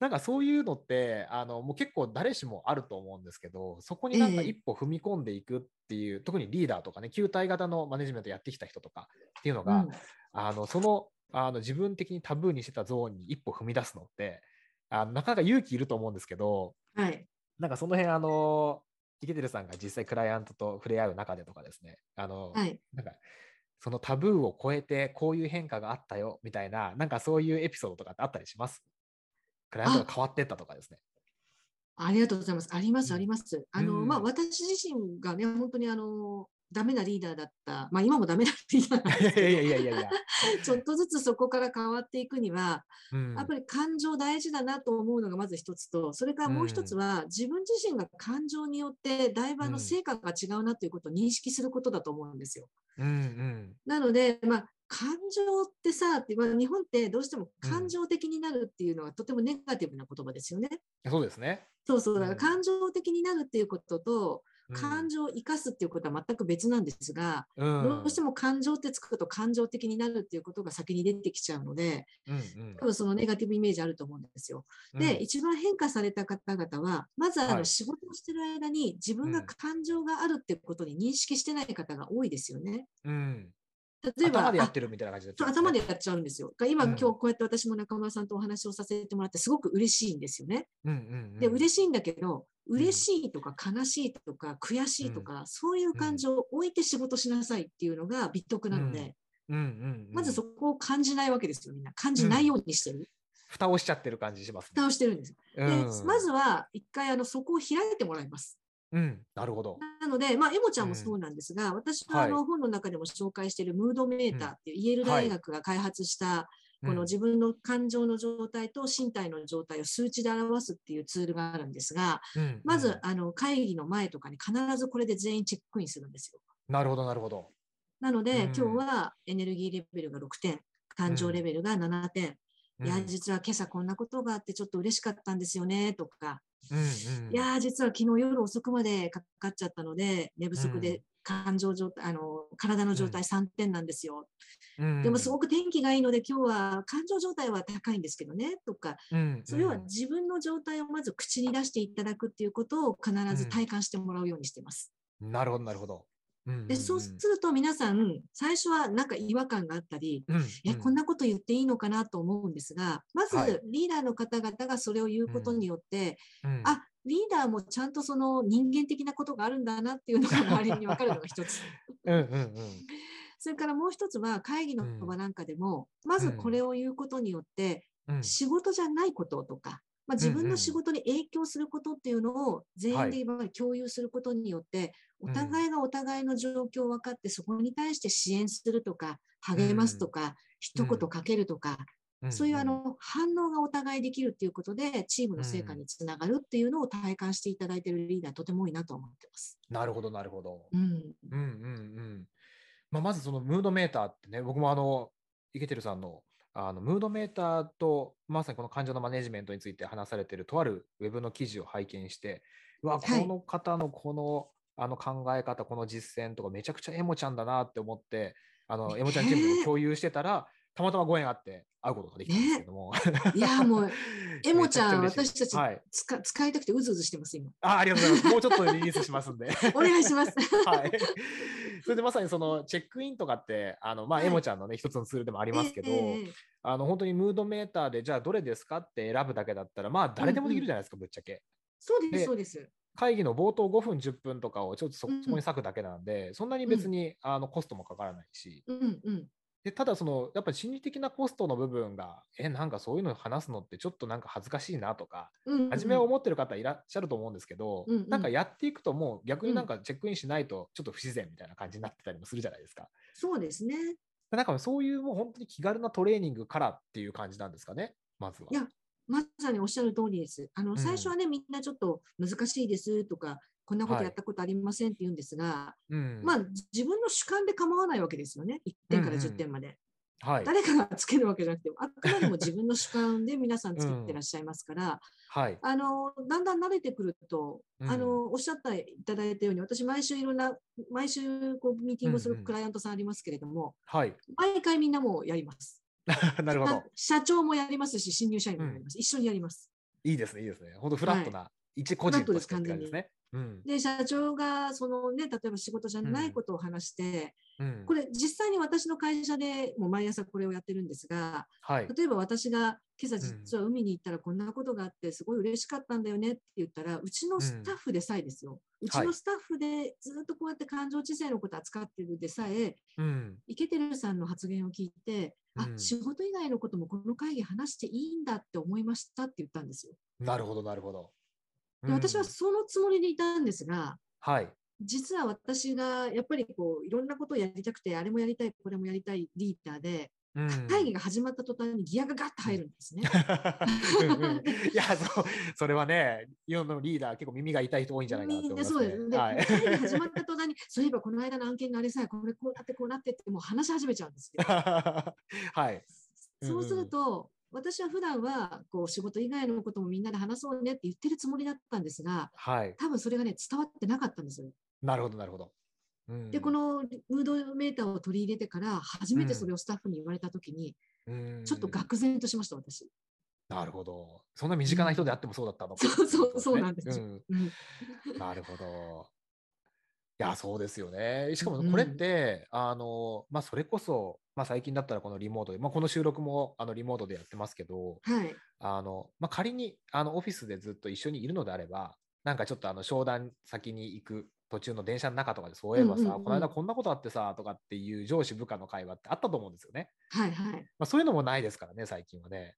なんかそういうのってあのもう結構誰しもあると思うんですけどそこになんかええ一歩踏み込んでいくっていう、特にリーダーとかね球体型のマネジメントやってきた人とかっていうのが、うんあのそのあの自分的にタブーにしてたゾーンに一歩踏み出すのってあのなかなか勇気いると思うんですけどはい。なんかその辺あの池てるさんが実際クライアントと触れ合う中でとかですねあの、はい。なんかそのタブーを超えてこういう変化があったよみたいななんかそういうエピソードとかってあったりします？クライアントが変わってったとかですね。ありがとうございます。あります、うんあります。あの、うんまあ、私自身がね、本当にあの、ダメなリーダーだった、まあ、今もダメなリーダーなんですいやいやけいやいやいや。ど、ちょっとずつそこから変わっていくには、うん。やっぱり感情大事だなと思うのがまず一つと、それからもう一つは、自分自身が感情によって、だいぶの成果が違うなということを認識することだと思うんですよ。うんうん。なので、まあ、感情ってさって、まあ、日本ってどうしても感情的になるっていうのはとてもネガティブな言葉ですよね。そうですね。そうそう、だからうん。感情的になるっていうことと、うん感情を生かすっていうことは全く別なんですが、うん。どうしても感情ってつくと感情的になるっていうことが先に出てきちゃうので、うんうん。多分そのネガティブイメージあると思うんですよ。うん。で、一番変化された方々は、まずあはい。の仕事をしてる間に自分がうん感情があるっていうことに認識してない方が多いですよね。うん。例えば、頭でやっあてるみたいな感じで、そう頭でやっちゃうんですよ。が今、うん。今日こうやって私も中村さんとお話をさせてもらってすごく嬉しいんですよね。うんうんうん、で、嬉しいんだけど、ん嬉しいとか悲しいとか悔しいとか、そういう感情を置いて仕事しなさいっていうのが美徳なので、うん。うん。うん、まずそこを感じないわけですよ、みんな。感じないようにしてる。蓋をしちゃってる感じします、蓋をしてるんです。で、うん。まずは一回あのそこを開いてもらいます。うん、なるほど。なので、まあ、エモちゃんもそうなんですが、私はあの、はい。本の中でも紹介しているムードメーターっていう、イェール大学が開発した、この自分の感情の状態と身体の状態を数値で表すっていうツールがあるんですが、うんまずうんあの会議の前とかに必ずこれで全員チェックインするんですよ。なるほど、なるほど。なので、うん今日はエネルギーレベルが6点、感情レベルが7点、いや、うん。実は今朝こんなことがあってちょっと嬉しかったんですよねとか、うんうん、いやー、実は昨日夜遅くまでかかっちゃったので、寝不足うんで感情状態、あの体の状態3点なんですよ。うん、でもすごく天気がいいので、今日は感情状態は高いんですけどねとか、うん、それは自分の状態をまず口に出していただくっていうことを必ず体感してもらうようにしてます。うんなるほど、なるほど。うんで、そうすると皆さん、最初はなんか違和感があったり、うん、え、こんなこと言っていいのかなと思うんですが、まずはい。リーダーの方々がそれを言うことによって、うん、あ、リーダーもちゃんとその人間的なことがあるんだなっていうのが周りに分かるのが一つ。うんうんうん。それからもう一つは会議の場なんかでも、まずこれを言うことによって、うん、仕事じゃないこととか、まあ、自分の仕事に影響することっていうのを全員で今まで共有することによって、お互いがお互いの状況を分かって、そこに対して支援するとか、励ますとか、一言かけるとか、うん。そういうあ、の反応がお互いできるっていうことで、チームの成果につながるっていうのを体感していただいているリーダー、とても多いなと思ってます。なるほど、なるほど。うん、うんうんうん。まあ、まずそのムードメーターってね、僕もあの、池てるさんのあのムードメーターとまさにこの感情のマネジメントについて話されているとあるウェブの記事を拝見して、うわ、こはいの方のこの,、あの考え方、この実践とかめちゃくちゃエモちゃんだなって思って、あのねエモちゃんチームでも共有してたら、たまたまご縁あって会うことができたんですけども。いやもう、エモちゃん、私たち、はい使使いたくてうずうずしてます、今。あありがとうございます。もうちょっとでリリースしますんで。お願いします。はい。それでまさにそのチェックインとかって、あのまあ、はいエモちゃんのね、一つのツールでもありますけど、あの本当にムードメーターで、じゃあどれですかって選ぶだけだったら、まあ誰でもできるじゃないですか、ぶっちゃけ。そうで、ですそうです。会議の冒頭5分、10分とかをちょっとそこに割くだけなんで、そんなに別に、あのコストもかからないし、うんうん。でただその、やっぱり心理的なコストの部分が、え、なんかそういうの話すのってちょっとなんか恥ずかしいなとか、うんうん初めは思ってる方いらっしゃると思うんですけど、うんうんなんかやっていくともう逆になんかチェックインしないとちょっと不自然みたいな感じになってたりもするじゃないですか。そうですね。なんかそういうもう本当に気軽なトレーニングからっていう感じなんですかね、まずは。いやまさにおっしゃる通りです。あの、ん最初はね、みんなちょっと難しいですとか、こんなことやったことありませんって言うんですが、うん、まあ、自分の主観で構わないわけですよね。1点からうんうん10点まで。はい。誰かがつけるわけじゃなくて、あくまでも自分の主観で皆さん作ってらっしゃいますから、はい。あの、だんだん慣れてくると、うんあの、おっしゃっていただいたように、私、毎週いろんな、毎週こうミーティングをすうんうんるクライアントさんありますけれども、はい。毎回みんなもうやります。なるほど。社長もやりますし、新入社員もやります。一緒にやります。いいですね、いいですね。本当フラットな、一個人としてって感じですね。うん。で、社長が、そのね、例えば仕事じゃないことを話して、うんこれ実際に私の会社でもう毎朝これをやってるんですが、はい。例えば私が今朝実は海に行ったらこんなことがあってすごい嬉しかったんだよねって言ったら、うちのスタッフでさえですよ。うちはいのスタッフでずっとこうやって感情知性のこと扱ってるでさえ、うん。イケてるさんの発言を聞いて、あう、ん仕事以外のこともこの会議話していいんだって思いましたって言ったんですよ。なるほど、なるほど。で私はうんそのつもりでいたんですが、はい。実は私がやっぱりこういろんなことをやりたくて、あれもやりたい、これもやりたいリーダーで、うん会議が始まった途端にギアがガッと入るんですね。うんうんいやそう、それはね、世のリーダー、結構耳が痛い人多いんじゃないかなと思います、ね。そうです。で、はい会議始まった途端に、そういえばこの間の案件のあれさえ、これこうなってこうなってって、もう話し始めちゃうんですよ。はい。うんそうすると、私は普段はこう仕事以外のこともみんなで話そうねって言ってるつもりだったんですが、はい。多分それがね、伝わってなかったんですよ。なるほど、なるほど。うんで、こ、のムードメーターを取り入れてから、初めてそれをスタッフに言われたときに、うんちょっと愕然としました、私。なるほど。そんな身近な人であってもそうだったのか、そうそうそうなんですようんうんなるほど。いや、そうですよね。しかもうんこれって、あの、まあ、それこそ、まあ、最近だったらこのリモートで、まあ、この収録もあのリモートでやってますけど、はい。あの、まあ、仮にあのオフィスでずっと一緒にいるのであれば、なんかちょっとあの商談先に行く途中の電車の中とかで、そういえばさ、うんうんうんこの間こんなことあってさ、とかっていう上司部下の会話ってあったと思うんですよね。はいはい。まあ、そういうのもないですからね、最近はね。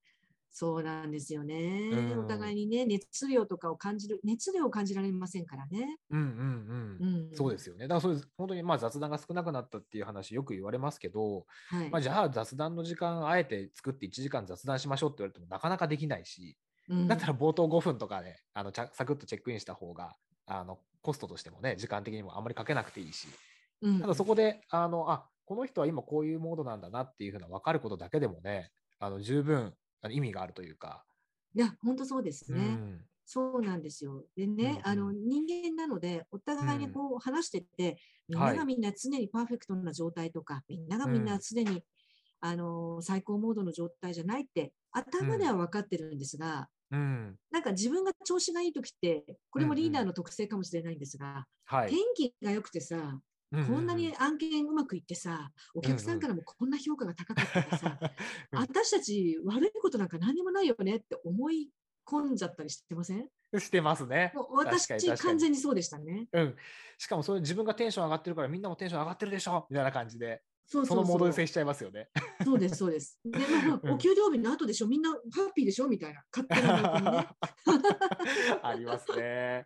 そうなんですよね。うんお互いにね、熱量とかを感じる、熱量を感じられませんからね。うんうんうん。うん。そうですよね。だからそういう本当にまあ雑談が少なくなったっていう話よく言われますけど、はい。まあ、じゃあ雑談の時間あえて作って1時間雑談しましょうって言われてもなかなかできないし、うんだったら冒頭5分とかで、あのサクッとチェックインした方があのコストとしてもね時間的にもあんまりかけなくていいしうんただそこであのあこの人は今こういうモードなんだなっていうふうな分かることだけでもねあの十分意味があるというか、いや、本当そうですね。うん。そうなんですよ。でね、うんうん。あの人間なので、お互いにこう話してて、みんはないがみんな常にパーフェクトな状態とか、みんながみんな常に、あの最高モードの状態じゃないって、頭では分かってるんですが、うん。なんか自分が調子がいい時って、これもリーダーの特性かもしれないんですが、はい。天気が良くてさ、うううこんなに案件うまくいってさ、お客さんからもこんな評価が高かったからさ、うん私たち悪いことなんか何にもないよねって思い込んじゃったりしてません？してますね。私完全にそうでしたね。うん、しかもそれ自分がテンション上がってるからみんなもテンション上がってるでしょみたいな感じでそうそのモードで接しちゃいますよね。そうです、そうです。で、まあうんお給料日の後でしょ、みんなハッピーでしょみたいな、勝手なね。ありますね。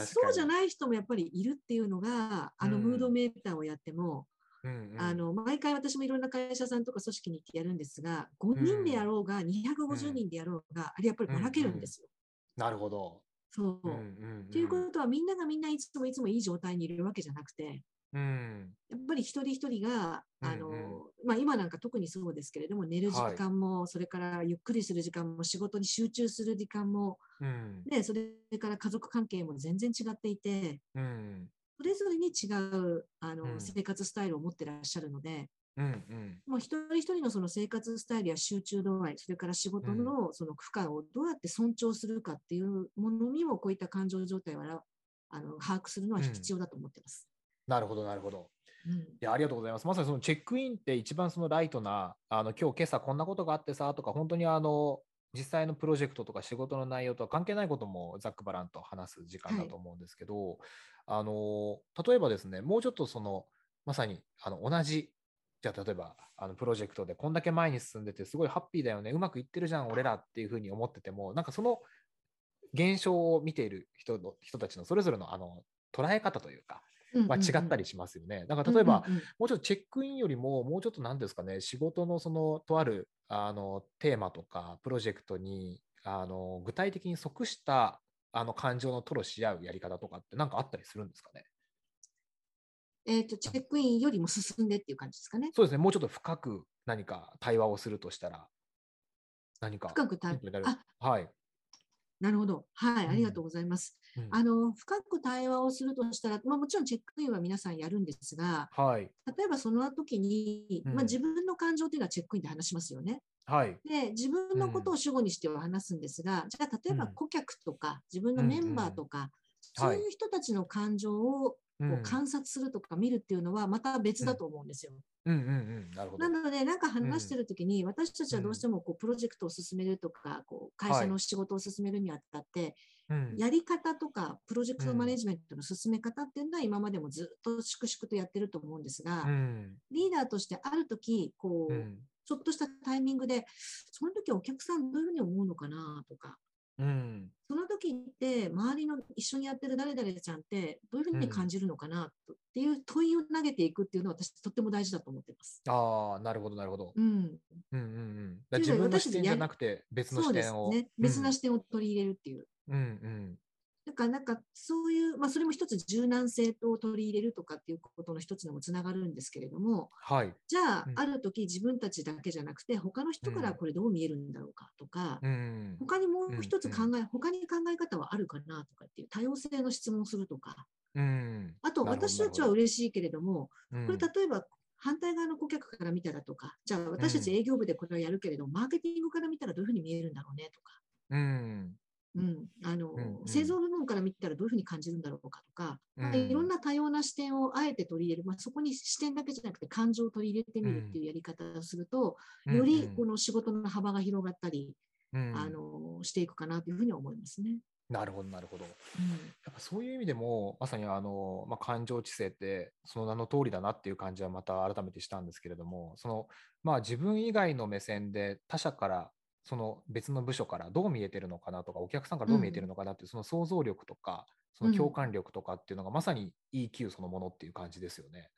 そうじゃない人もやっぱりいるっていうのが、あのうんムードメーターをやっても、うんうんあの毎回私もいろんな会社さんとか組織に行ってやるんですが、5人でやろうが、250人でやろうが、あれやっぱりばらけるんですよ。なるほど。そう。うんうんうんということは、みんながみんないつもいつもいい状態にいるわけじゃなくて、うん。やっぱり一人一人が、あのうんうん。まあ、今なんか特にそうですけれども、寝る時間も、それからゆっくりする時間も、仕事に集中する時間も、うん。ね、それから家族関係も全然違っていて、うん。それぞれに違うあの、うん。生活スタイルを持ってらっしゃるので、うんうん。もう一人一人のその生活スタイルや集中度合い、それから仕事のその負荷をどうやって尊重するかっていうものにもこういった感情状態はあの把握するのは必要だと思ってます。なるほど、なるほど。うんいや、ありがとうございます。まさにそのチェックインって一番そのライトな、あの今日今朝こんなことがあってさとか、本当にあの実際のプロジェクトとか仕事の内容とは関係ないこともざっくばらんと話す時間だと思うんですけど、あの例えばですね、もうちょっとそのまさにあの同じ、じゃあ例えばあのプロジェクトでこんだけ前に進んでてすごいハッピーだよね、うまくいってるじゃん、俺らっていうふうに思ってても、なんかその現象を見ている人の人たちのそれぞれのあの捉え方というか、まあ、違ったりしますよね。だから例えば、もうちょっとチェックインよりも、もうちょっと何ですかね、仕事のそのとあるあのテーマとかプロジェクトにあの具体的に即したあの感情の吐露し合うやり方とかって何かあったりするんですかね？えっと、チェックインよりも進んでっていう感じですかね。そうですね、もうちょっと深く何か対話をするとしたら、何か深く対ヒントになるあはい。なるほど。はい、うんありがとうございます。うんあの、深く対話をするとしたら、まあ、もちろんチェックインは皆さんやるんですが、はい。例えばその時に、うんまあ、自分の感情というのはチェックインで話しますよね。はい。で、自分のことを主語にしては話すんですが、じゃあ例えばうん顧客とか、自分のメンバーとか、そういう人たちの感情をうんこう観察するとか見るっていうのはまた別だと思うんですよ。うんうんうん。なるほど。な。ので、なんか話してるときに、私たちはどうしてもこうプロジェクトを進めるとか、こう会社の仕事を進めるにあたって、うん。やり方とか、プロジェクトマネジメントの進め方っていうのは今までもずっと粛々とやってると思うんですが、うん。リーダーとしてあるとき、こう、うん。ちょっとしたタイミングで、その時お客さんどういうふうに思うのかなとか、うんその時って周りの一緒にやってる誰々ちゃんってどういうふうに感じるのかなとっていう問いを投げていくっていうのは私とっても大事だと思ってます。ああ、なるほど、なるほど。うん、うんうんうん。自分の視点じゃなくて別のそうです視点を。ね。別な視点を取り入れるっていう。うんうんだからなんかそういう、まあそれも一つ柔軟性を取り入れるとかっていうことの一つにもつながるんですけれども、はい。じゃあうん。ある時自分たちだけじゃなくて他の人からこれどう見えるんだろうかとか、うん。他にもう一つ考うん。え、他に考え方はあるかなとかっていう多様性の質問をするとか、うん。あと私たちは嬉しいけれども、うん。これ例えば反対側の顧客から見たらとか、じゃあ私たち営業部でこれをやるけれども、マーケティングから見たらどういうふうに見えるんだろうねとか、うん。うんあのうんうん。製造部門から見たらどういうふうに感じるんだろうかとか、まあうんいろんな多様な視点をあえて取り入れる、まあ、そこに視点だけじゃなくて感情を取り入れてみるっていうやり方をすると、よりこの仕事の幅が広がったり、うん。うんあのしていくかなというふうに思いますね。なるほど、なるほど。やうん。っぱそういう意味でも、まさにあの、まあ、感情知性って、その名の通りだなっていう感じはまた改めてしたんですけれども、その、まあ、自分以外の目線で他者から、その別の部署からどう見えてるのかなとか、お客さんからどう見えてるのかなっていう、その想像力とか、その共感力とかっていうのがまさに EQ そのものっていう感じですよね。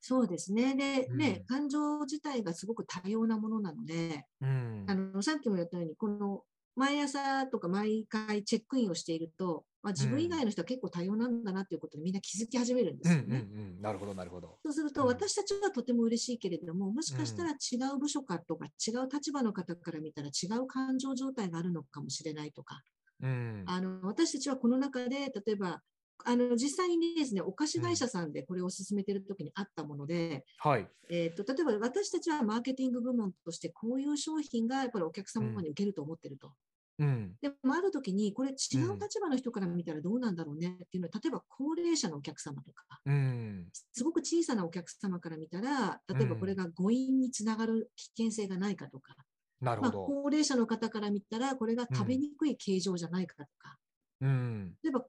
そうですね。で、うんね、感情自体がすごく多様なものなので、うん。あのさっきも言ったように、この毎朝とか毎回チェックインをしていると、まあ、自分以外の人は結構多様なんだなということにみんな気づき始めるんでうんうんすよね。うん。なるほど、なるほど。そうすると、うん私たちはとても嬉しいけれども、もしかしたら違う部署かとか、違う立場の方から見たら違う感情状態があるのかもしれないとか、うん。あの私たちはこの中で、例えば、あの実際にですね、お菓子会社さんでこれを進めているときにあったもので、はい。えー、と例えば私たちはマーケティング部門としてこういう商品がやっぱりお客様に受けると思ってると。うん。でもある時にこれ違う立場の人から見たらどうなんだろうねっていうのは、例えば高齢者のお客様とか、うん。すごく小さなお客様から見たら、例えばこれが誤飲につながる危険性がないかとか、まあ、なるほど。高齢者の方から見たらこれが食べにくい形状じゃないかとか、うん。例えば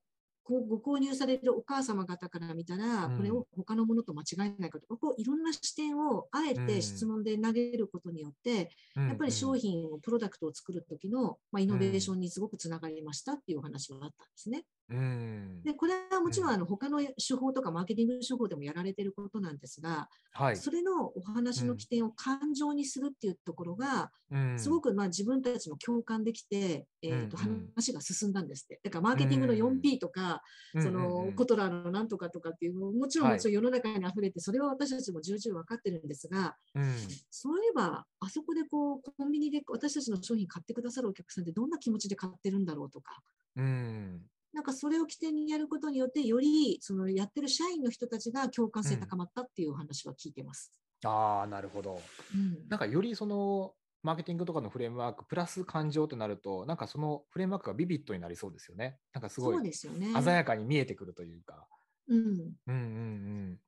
ご購入されるお母様方から見たら、うん。これを他のものと間違えないかと。か、こういろんな視点をあえて質問で投げることによって、やっぱり商品を、プロダクトを作る時の、まあ、イノベーションにすごくつながりましたっていうお話があったんですね。うん。で、これはもちろんうん。あの他の手法とかマーケティング手法でもやられていることなんですが、はい。それのお話の起点を感情にするっていうところが、すごく、くまあ自分たちも共感できて、えーと話が進んだんですって。だからマーケティングの 4P とか、そのコトラのなんとかとかっていうのももちろんはいもちろん世の中に溢れて、それは私たちも重々分かってるんですが、うん、そういえば、あそこでこうコンビニで私たちの商品買ってくださるお客さんってどんな気持ちで買ってるんだろうとか、うん、なんかそれを起点にやることによって、よりそのやってる社員の人たちが共感性高まったっていうお話は聞いてます。ああ、なるほど。うん、なんかよりそのマーケティングとかのフレームワークプラス感情となると、なんかそのフレームワークがビビッドになりそうですよね。なんかすごい鮮やかに見えてくるというか。うん、うんうんうん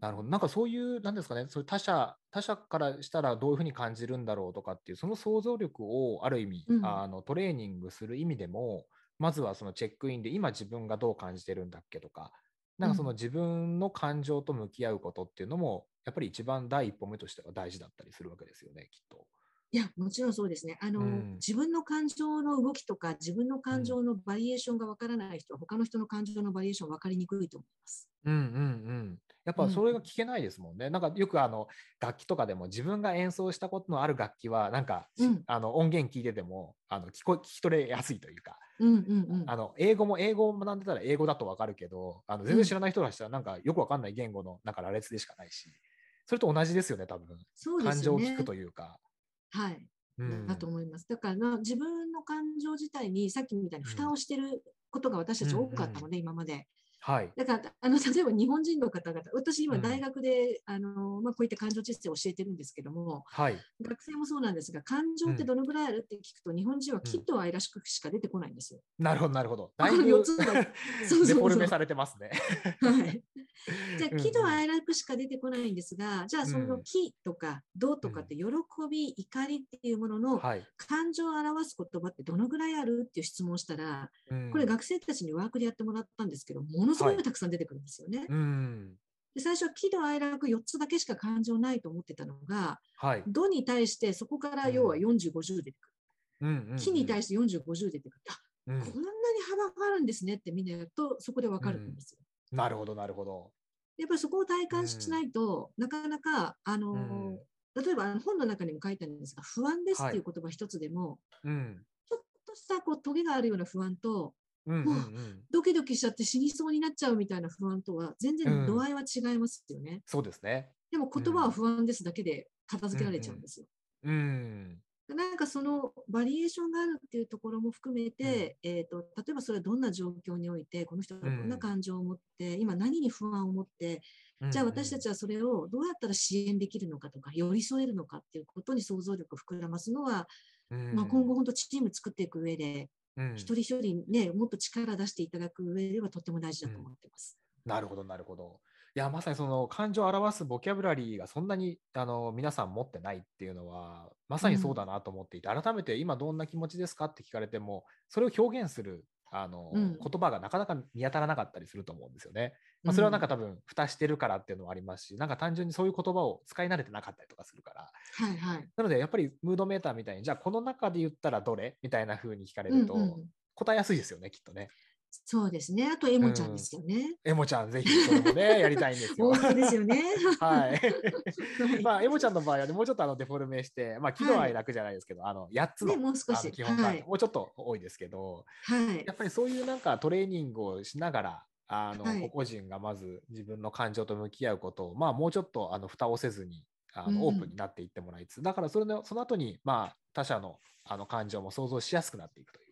なるほど。なんかそういう、なんですかね、そういう他者、他者からしたらどういうふうに感じるんだろうとかっていう、その想像力をある意味、うん、あのトレーニングする意味でも、まずはそのチェックインで今自分がどう感じてるんだっけとか、なんかその自分の感情と向き合うことっていうのも、やっぱり一番第一歩目としては大事だったりするわけですよね、きっと。いや、もちろんそうですね。あの、うん、自分の感情の動きとか、自分の感情のバリエーションがわからない人は、うん、他の人の感情のバリエーション分かりにくいと思います。うんうんうん。やっぱそれが聞けないですもんね。うん、なんかよくあの楽器とかでも自分が演奏したことのある楽器はなんか、うん、あの音源聞いててもあの聞こ聞き取れやすいというか、うんうんうん、あの英語も英語を学んでたら英語だとわかるけどあの全然知らない人からしたらなんかよくわかんない言語のなんか羅列でしかないしそれと同じですよね多分。そうね。感情を聞くというか。はい。だと思います。だから自分の感情自体にさっきみたいに蓋をしてることが私たち多かったので、今まで。はい、だからあの例えば日本人の方々、私今大学で、うん、あのまあ、こういった感情知識を教えてるんですけども、はい、学生もそうなんですが、感情ってどのぐらいあるって聞くと、うん、日本人は喜怒哀らしくしか出てこないんですよ。なるほど、なるほど。だいぶ4つのデフォルメされてますね。はい、じゃあ、喜怒哀楽しか出てこないんですが、じゃあその喜とか怒とかって喜び、怒りっていうものの感情を表す言葉ってどのぐらいあるっていう質問をしたら、これ学生たちにワークでやってもらったんですけど、ものすごいたくさん出てくるんですよね。で最初は喜怒哀楽4つだけしか感情ないと思ってたのが、はい、怒に対してそこから要は40、50出てくる。喜に対して40、50出てくる。あ、こんなに幅があるんですねってみんなやるとそこでわかるんですよ。なるほど、なるほど。やっぱりそこを体感しないと、なかなか、あの例えば本の中にも書いてあるんですが、不安ですっていう言葉一つでも、はいうん、ちょっとしたこうトゲがあるような不安と、うんうんうん、ドキドキしちゃって死にそうになっちゃうみたいな不安とは全然度合いは違いますよね。うん、そうですね。でも言葉は不安ですだけで片付けられちゃうんですよ。うん、うん。なんかそのバリエーションがあるっていうところも含めて、うん、えーと、例えばそれはどんな状況においてこの人がどんな感情を持って、うん、今何に不安を持って、うん、じゃあ私たちはそれをどうやったら支援できるのかとか寄り添えるのかっていうことに想像力を膨らますのは、まあ、今後本当チーム作っていく上でうん、一人一人ね、もっと力出していただく上ではとても大事だと思ってます。うん、なるほど、なるほど。いや、まさにその感情を表すボキャブラリーがそんなにあの皆さん持ってないっていうのは、まさにそうだなと思っていて、うん、改めて今どんな気持ちですかって聞かれても、それを表現するあの、うん、言葉がなかなか見当たらなかったりすると思うんですよね。まあ、それはなんか多分蓋してるからっていうのもありますし、なんか単純にそういう言葉を使い慣れてなかったりとかするから。はいはい、なのでやっぱりムードメーターみたいに、じゃあこの中で言ったらどれみたいな風に聞かれると、うんうん、答えやすいですよね、きっとね。そうですね。あと、エモちゃんですよね。うん、エモちゃん、ぜひ、それもね、やりたいんですよ。本当ですよね。はい。まあ、エモちゃんの場合は、ね、もうちょっとあのデフォルメして、まあ、喜怒哀楽じゃないですけど、はい、あの、8つの、ね、もう少し基本が、はい、もうちょっと多いですけど、はい。やっぱりそういうなんかトレーニングをしながら、あの、はい、個々人がまず自分の感情と向き合うことを、まあ、もうちょっと、あの、蓋をせずに、あの、オープンになっていってもらいつつ、だからそれの、その後に、まあ、他者の、あの、感情も想像しやすくなっていくという。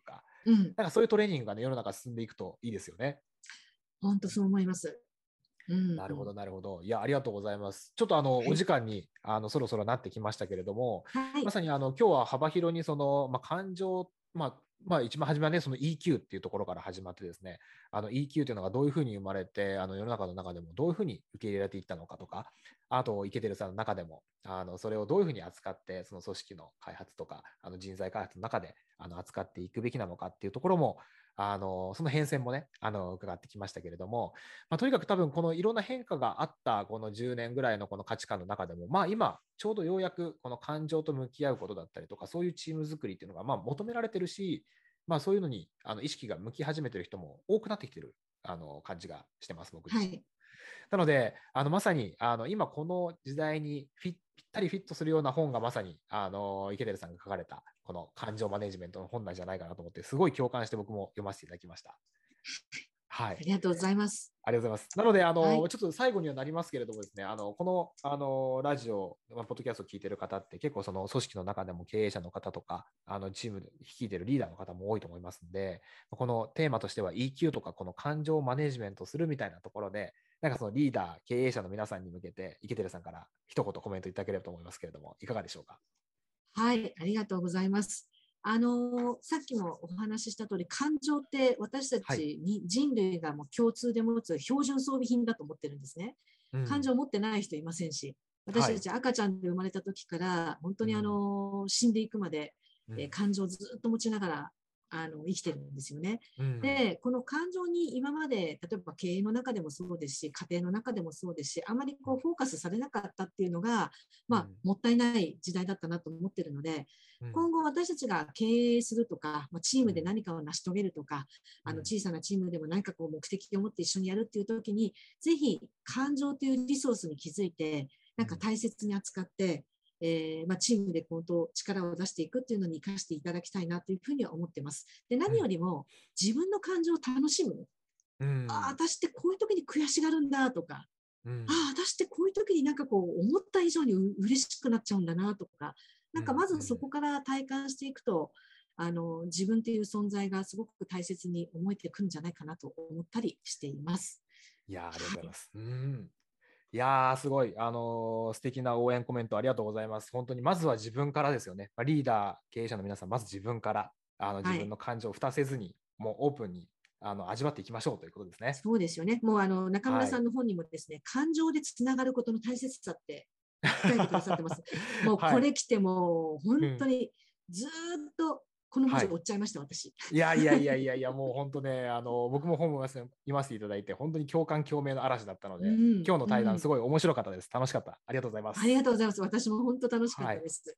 うん、なんかそういうトレーニングがね、世の中進んでいくといいですよね。本当そう思います。うん、なるほど、なるほど。いや、ありがとうございます。ちょっとあの、はい、お時間にあのそろそろなってきましたけれども、はい、まさにあの今日は幅広にその、まあ、感情、まあ、まあ、一番初めはね、その EQ っていうところから始まってですね、あの EQ っていうのがどういうふうに生まれて、あの世の中の中でもどういうふうに受け入れられていったのかとか、あと、イケてるさんの中でも、あのそれをどういうふうに扱って、その組織の開発とか、あの人材開発の中であの扱っていくべきなのかっていうところも、あのその変遷もね、あの伺ってきましたけれども、まあ、とにかく多分このいろんな変化があったこの10年ぐらいのこの価値観の中でも、まあ、今、ちょうどようやくこの感情と向き合うことだったりとか、そういうチーム作りっていうのがまあ求められてるし、まあ、そういうのにあの意識が向き始めてる人も多くなってきてるあの感じがしてます、僕自身。はい、なので、あのまさにあの今この時代にフィぴったりフィットするような本がまさにあの池寺さんが書かれたこの感情マネジメントの本なんじゃないかなと思って、すごい共感して僕も読ませていただきました。はい。ありがとうございます。ありがとうございます。なので、あの、はい、ちょっと最後にはなりますけれどもですね、あの、この、あの、ラジオ、ポッドキャストを聞いてる方って結構その組織の中でも経営者の方とか、あの、チームで率いてるリーダーの方も多いと思いますんで、このテーマとしては EQ とかこの感情をマネジメントするみたいなところで、なんかそのリーダー、経営者の皆さんに向けて、池寺さんから一言コメントいただければと思いますけれども、いかがでしょうか？はい、ありがとうございます。あのさっきもお話しした通り、感情って私たちに人類がもう共通で持つ標準装備品だと思ってるんですね。はい、感情を持ってない人いませんし、私たち赤ちゃんで生まれた時から、本当にあの、死んでいくまで、え感情をずっと持ちながらあの生きてるんですよね。うん、で、この感情に今まで、例えば経営の中でもそうですし、家庭の中でもそうですし、あまりこうフォーカスされなかったっていうのが、まあ、もったいない時代だったなと思ってるので、うん、今後私たちが経営するとか、まあ、チームで何かを成し遂げるとか、あの小さなチームでも何かこう目的を持って一緒にやるっていう時に、ぜひ感情というリソースに気づいて、なんか大切に扱って、えー、まあ、チームで本当力を出していくっていうのに生かしていただきたいなというふうには思ってます。で何よりも自分の感情を楽しむ。うん、ああ、私ってこういう時に悔しがるんだとか、うん、ああ、私ってこういう時になんかこう思った以上に嬉しくなっちゃうんだなとか、なんかまずそこから体感していくと、あの自分っていう存在がすごく大切に思えてくるんじゃないかなと思ったりしています。いやありがとうございます。はい、うんいやー、すごい、あのー、素敵な応援コメントありがとうございます。本当に、まずは自分からですよね。まあ、リーダー、経営者の皆さん、まず自分から、あの自分の感情を蓋せずに、はい、もうオープンにあの味わっていきましょうということですね。そうですよね。もうあの中村さんの本にもですね、はい、感情でつながることの大切さって書いてくださってます。もうこれ来ても、本当にずっとこの文字を追っちゃいました、はい、私。いやいやいやいやいや、もう本当ね、あの僕も本を読ませていただいて、本当に共感共鳴の嵐だったので、うん、今日の対談、すごい面白かったです。楽しかった。ありがとうございます。ありがとうございます。私も本当楽しかったです。はい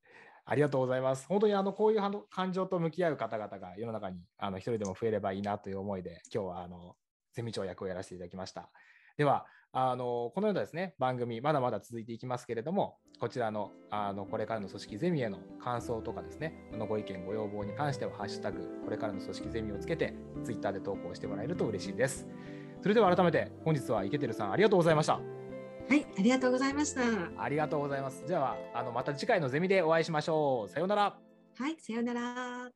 ありがとうございます。本当にあのこういう感情と向き合う方々が世の中にあの一人でも増えればいいなという思いで、今日はあのゼミ長役をやらせていただきました。では、あのこのようなですね番組、まだまだ続いていきますけれども、こちらのあのこれからの組織ゼミへの感想とかですね、このご意見、ご要望に関しては、ハッシュタグ、これからの組織ゼミをつけて、ツイッターで投稿してもらえると嬉しいです。それでは改めて、本日は池てるさん、ありがとうございました。はい、ありがとうございました。ありがとうございます。では、あのまた次回のゼミでお会いしましょう。さようなら。はい、さようなら。